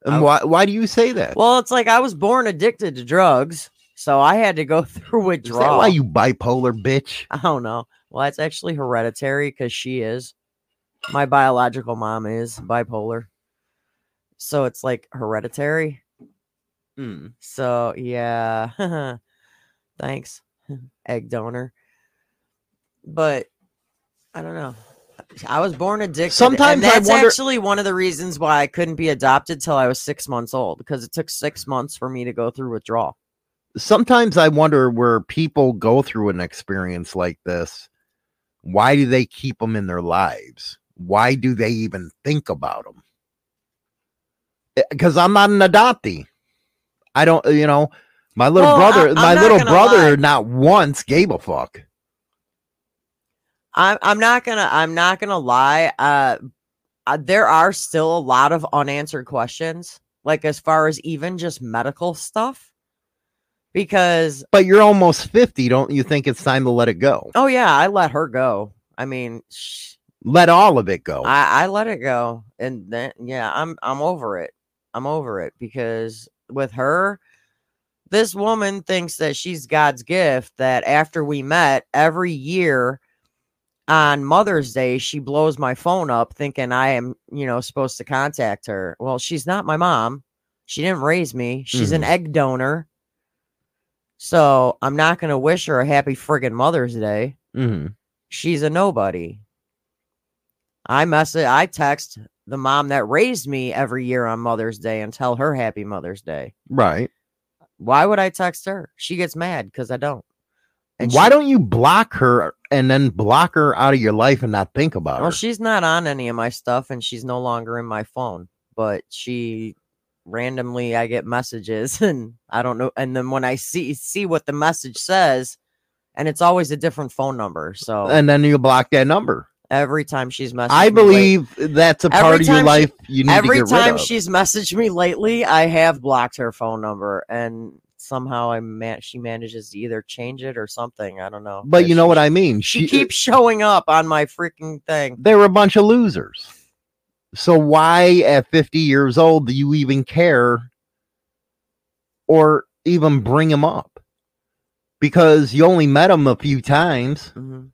And why why do you say that? Well, it's like I was born addicted to drugs, so I had to go (laughs) through Is withdrawal. that why you bipolar bitch? I don't know. Well, it's actually hereditary because she is. My biological mom is bipolar. So it's like hereditary. Mm. So yeah. (laughs) Thanks, (laughs) egg donor. But I don't know. I was born addicted. Sometimes and that's wonder- actually one of the reasons why I couldn't be adopted till I was six months old because it took six months for me to go through withdrawal. Sometimes I wonder where people go through an experience like this. Why do they keep them in their lives? Why do they even think about them? Because I'm not an adoptee. I don't, you know, my little Well, brother, I'm my little brother, lie. not once gave a fuck. I'm I'm not gonna I'm not gonna lie. Uh, uh, there are still a lot of unanswered questions, like as far as even just medical stuff. Because But you're almost 50. Don't you think it's time to let it go? oh yeah, I let her go. I mean, sh- Let all of it go. I I let it go, and then yeah, I'm I'm over it. I'm over it because with her, this woman thinks that she's God's gift. That after we met, every year on Mother's Day, she blows my phone up thinking I am, you know, supposed to contact her. Well, she's not my mom. She didn't raise me. She's an Mhm. egg donor. So I'm not going to wish her a happy friggin' Mother's Day. Mhm. She's a nobody. I message, I text the mom that raised me every year on Mother's Day and tell her happy Mother's Day. Right. Why would I text her? She gets mad because I don't. And Why she- don't you block her and then block her out of your life and not think about it? Well, her? she's not on any of my stuff and she's no longer in my phone, but she randomly I get messages (laughs) and I don't know and then when I see see what the message says and it's always a different phone number. So and then you block that number. every time she's messaged I me late- believe that's a part of your she- life you need every to get rid time she's messaged me lately, I have blocked her phone number and somehow I man- she manages to either change it or something. I don't know. but you know what I mean. She uh, keeps showing up on my freaking thing. they were a bunch of losers. So why at 50 years old do you even care or even bring him up? Because you only met him a few times. Mhm.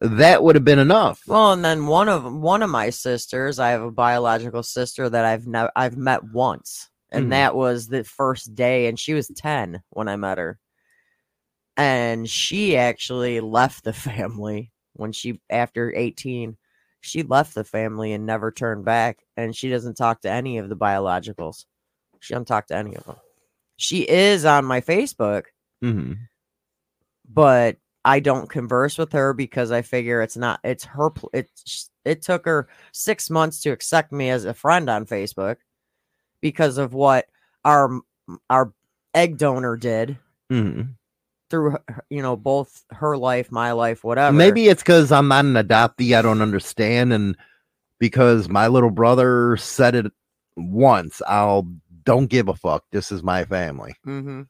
That would have been enough. Well, and then one of one of my sisters, I have a biological sister that I've never I've met once, and Mhm. that was the first day, and she was ten when I met her, and she actually left the (laughs) family when she after eighteen. She left the family and never turned back, and she doesn't talk to any of the biologicals. She doesn't talk to any of them. She is on my Facebook, hmm but I don't converse with her because I figure it's not it's her it's it took her 6 months to accept me as a friend on Facebook because of what our our egg donor did hmm through you know both her life, my life, whatever. Maybe it's because I'm not an adoptee. I don't understand. And because my little brother said it once, I'll don't give a fuck. This is my family. hmm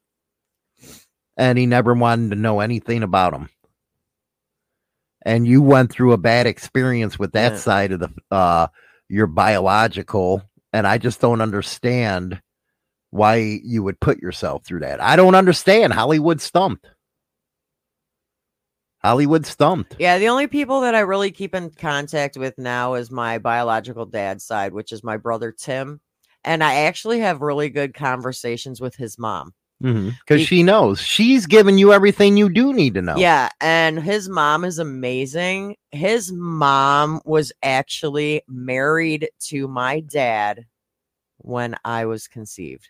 And he never wanted to know anything about him. And you went through a bad experience with that Yeah. side of the uh your biological. And I just don't understand why you would put yourself through that. I don't understand. Hollywood stumped. Hollywood stumped. Yeah, the only people that I really keep in contact with now is my biological dad's side, which is my brother Tim. And I actually have really good conversations with his mom. Because Be- she knows she's giving you everything you do need to know. Yeah, and his mom is amazing. His mom was actually married to my dad when I was conceived.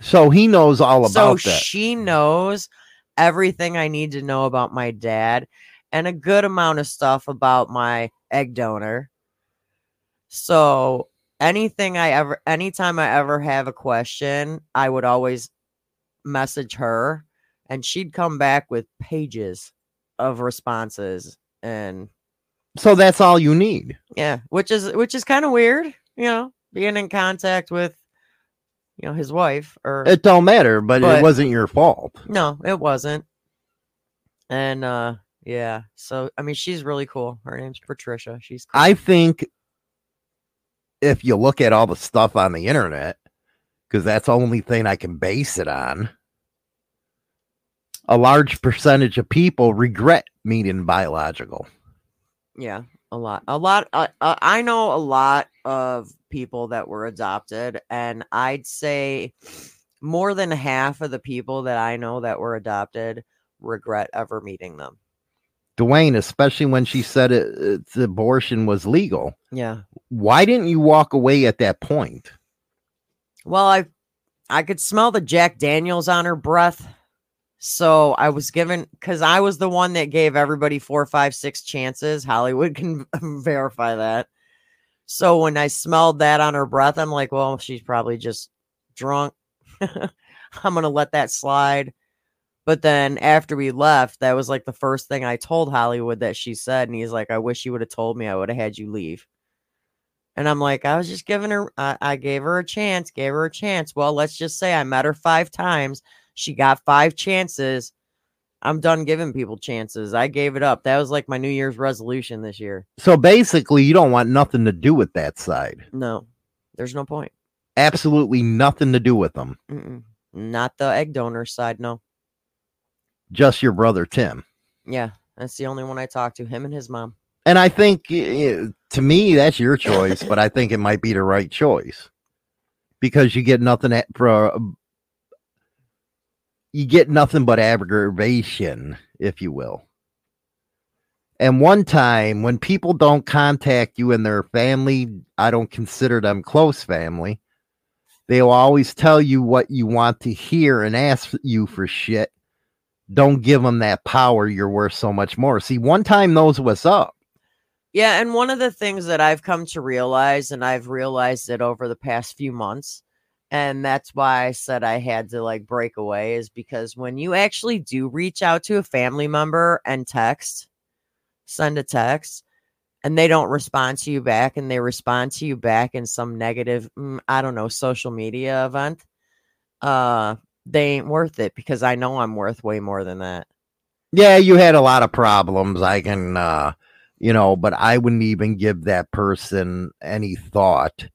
So he knows all about so that. she knows everything I need to know about my dad and a good amount of stuff about my egg donor. So anything I ever anytime I ever have a question, I would always message her and she'd come back with pages of responses and so that's all you need. yeah, which is which is kind of weird, you know, being in contact with you know his wife or It don't matter, but, But- it wasn't your fault. No, it wasn't. And uh yeah, so I mean she's really cool. Her name's Patricia. She's cool. I think if you look at all the stuff on the internet, because that's the only thing I can base it on, a large percentage of people regret meeting biological. Yeah, a lot. A lot. Uh, uh, I know a lot of people that were adopted, and I'd say more than half of the people that I know that were adopted regret ever meeting them. Dwayne, especially when she said it, abortion was legal. Yeah. Why didn't you walk away at that point? Well, I I could smell the Jack Daniels on her breath. So I was given because I was the one that gave everybody four, five, six chances. Hollywood (laughs) can verify that. So when I smelled that on her breath, I'm like, well, she's probably just drunk. (laughs) I'm gonna let that slide. But then after we left, that was like the first thing I told Hollywood that she said. And he's like, I wish you would have told me. I would have had you leave. And I'm like, I was just giving her, I, I gave her a chance, gave her a chance. Well, let's just say I met her five times. She got five chances. I'm done giving people chances. I gave it up. That was like my New Year's resolution this year. So basically, you don't want nothing to do with that side. No, there's no point. Absolutely nothing to do with them. Mm-mm. Not the egg donor side. No. Just your brother, Tim. Yeah. That's the only one I talked to, him and his mom. And I think to me, that's your choice, but I think it might be the right choice because you get nothing at, for you get nothing but aggravation, if you will. And one time when people don't contact you and their family, I don't consider them close family. They'll always tell you what you want to hear and ask you for shit. Don't give them that power. You're worth so much more. See, one time knows what's up. Yeah, and one of the things that I've come to realize, and I've realized it over the past few months, and that's why I said I had to like break away, is because when you actually do reach out to a family member and text, send a text, and they don't respond to you back, and they respond to you back in some negative, mm, I don't know, social media event, uh, they ain't worth it because I know I'm worth way more than that. Yeah, you had a lot of problems. I can, uh, you know, but I wouldn't even give that person any thought.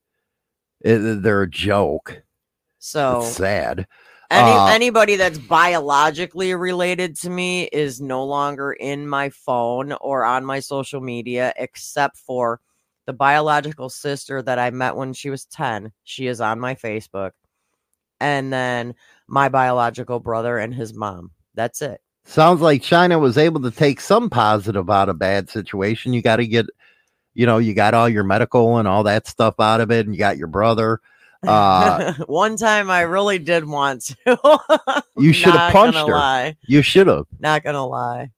It, they're a joke. So sad. Any, Uh, anybody that's biologically related to me is no longer in my phone or on my social media, except for the biological sister that I met when she was 10. She is on my Facebook. And then my biological brother and his mom. That's it. Sounds like China was able to take some positive out of bad situation. You got to get, you know, you got all your medical and all that stuff out of it, and you got your brother. Uh, (laughs) One time I really did want to. (laughs) you should have punched her. lie. You should have. Not gonna lie.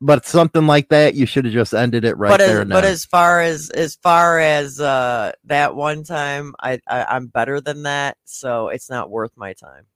But something like that, you should have just ended it right but there. as, but as far as as far as uh that one time I, I i'm better than that so it's not worth my time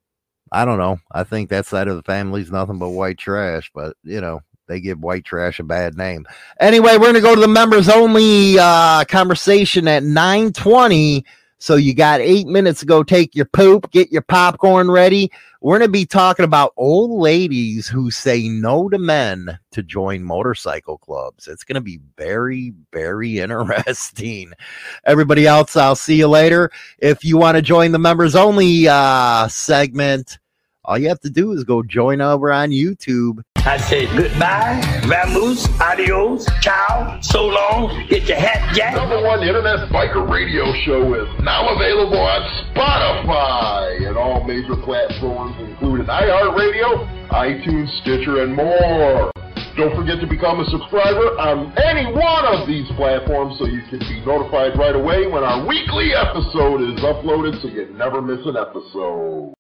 I don't know. I think that side of the family's nothing but white trash, but you know, they give white trash a bad name. Anyway, we're gonna go to the members only uh conversation at 920. So you got eight minutes to go take your poop, get your popcorn ready. We're gonna be talking about old ladies who say no to men to join motorcycle clubs. It's gonna be very, very (laughs) interesting. Everybody else, I'll see you later. If you want to join the members only uh segment, all you have to do is go join over on YouTube. I say goodbye, vamoose, adios, ciao, so long, get your hat jack. Number one internet biker radio show is now available on Spotify and all major platforms, including iHeartRadio, iTunes, Stitcher, and more. Don't forget to become a subscriber on any one of these platforms so you can be notified right away when our weekly episode is uploaded so you never miss an episode.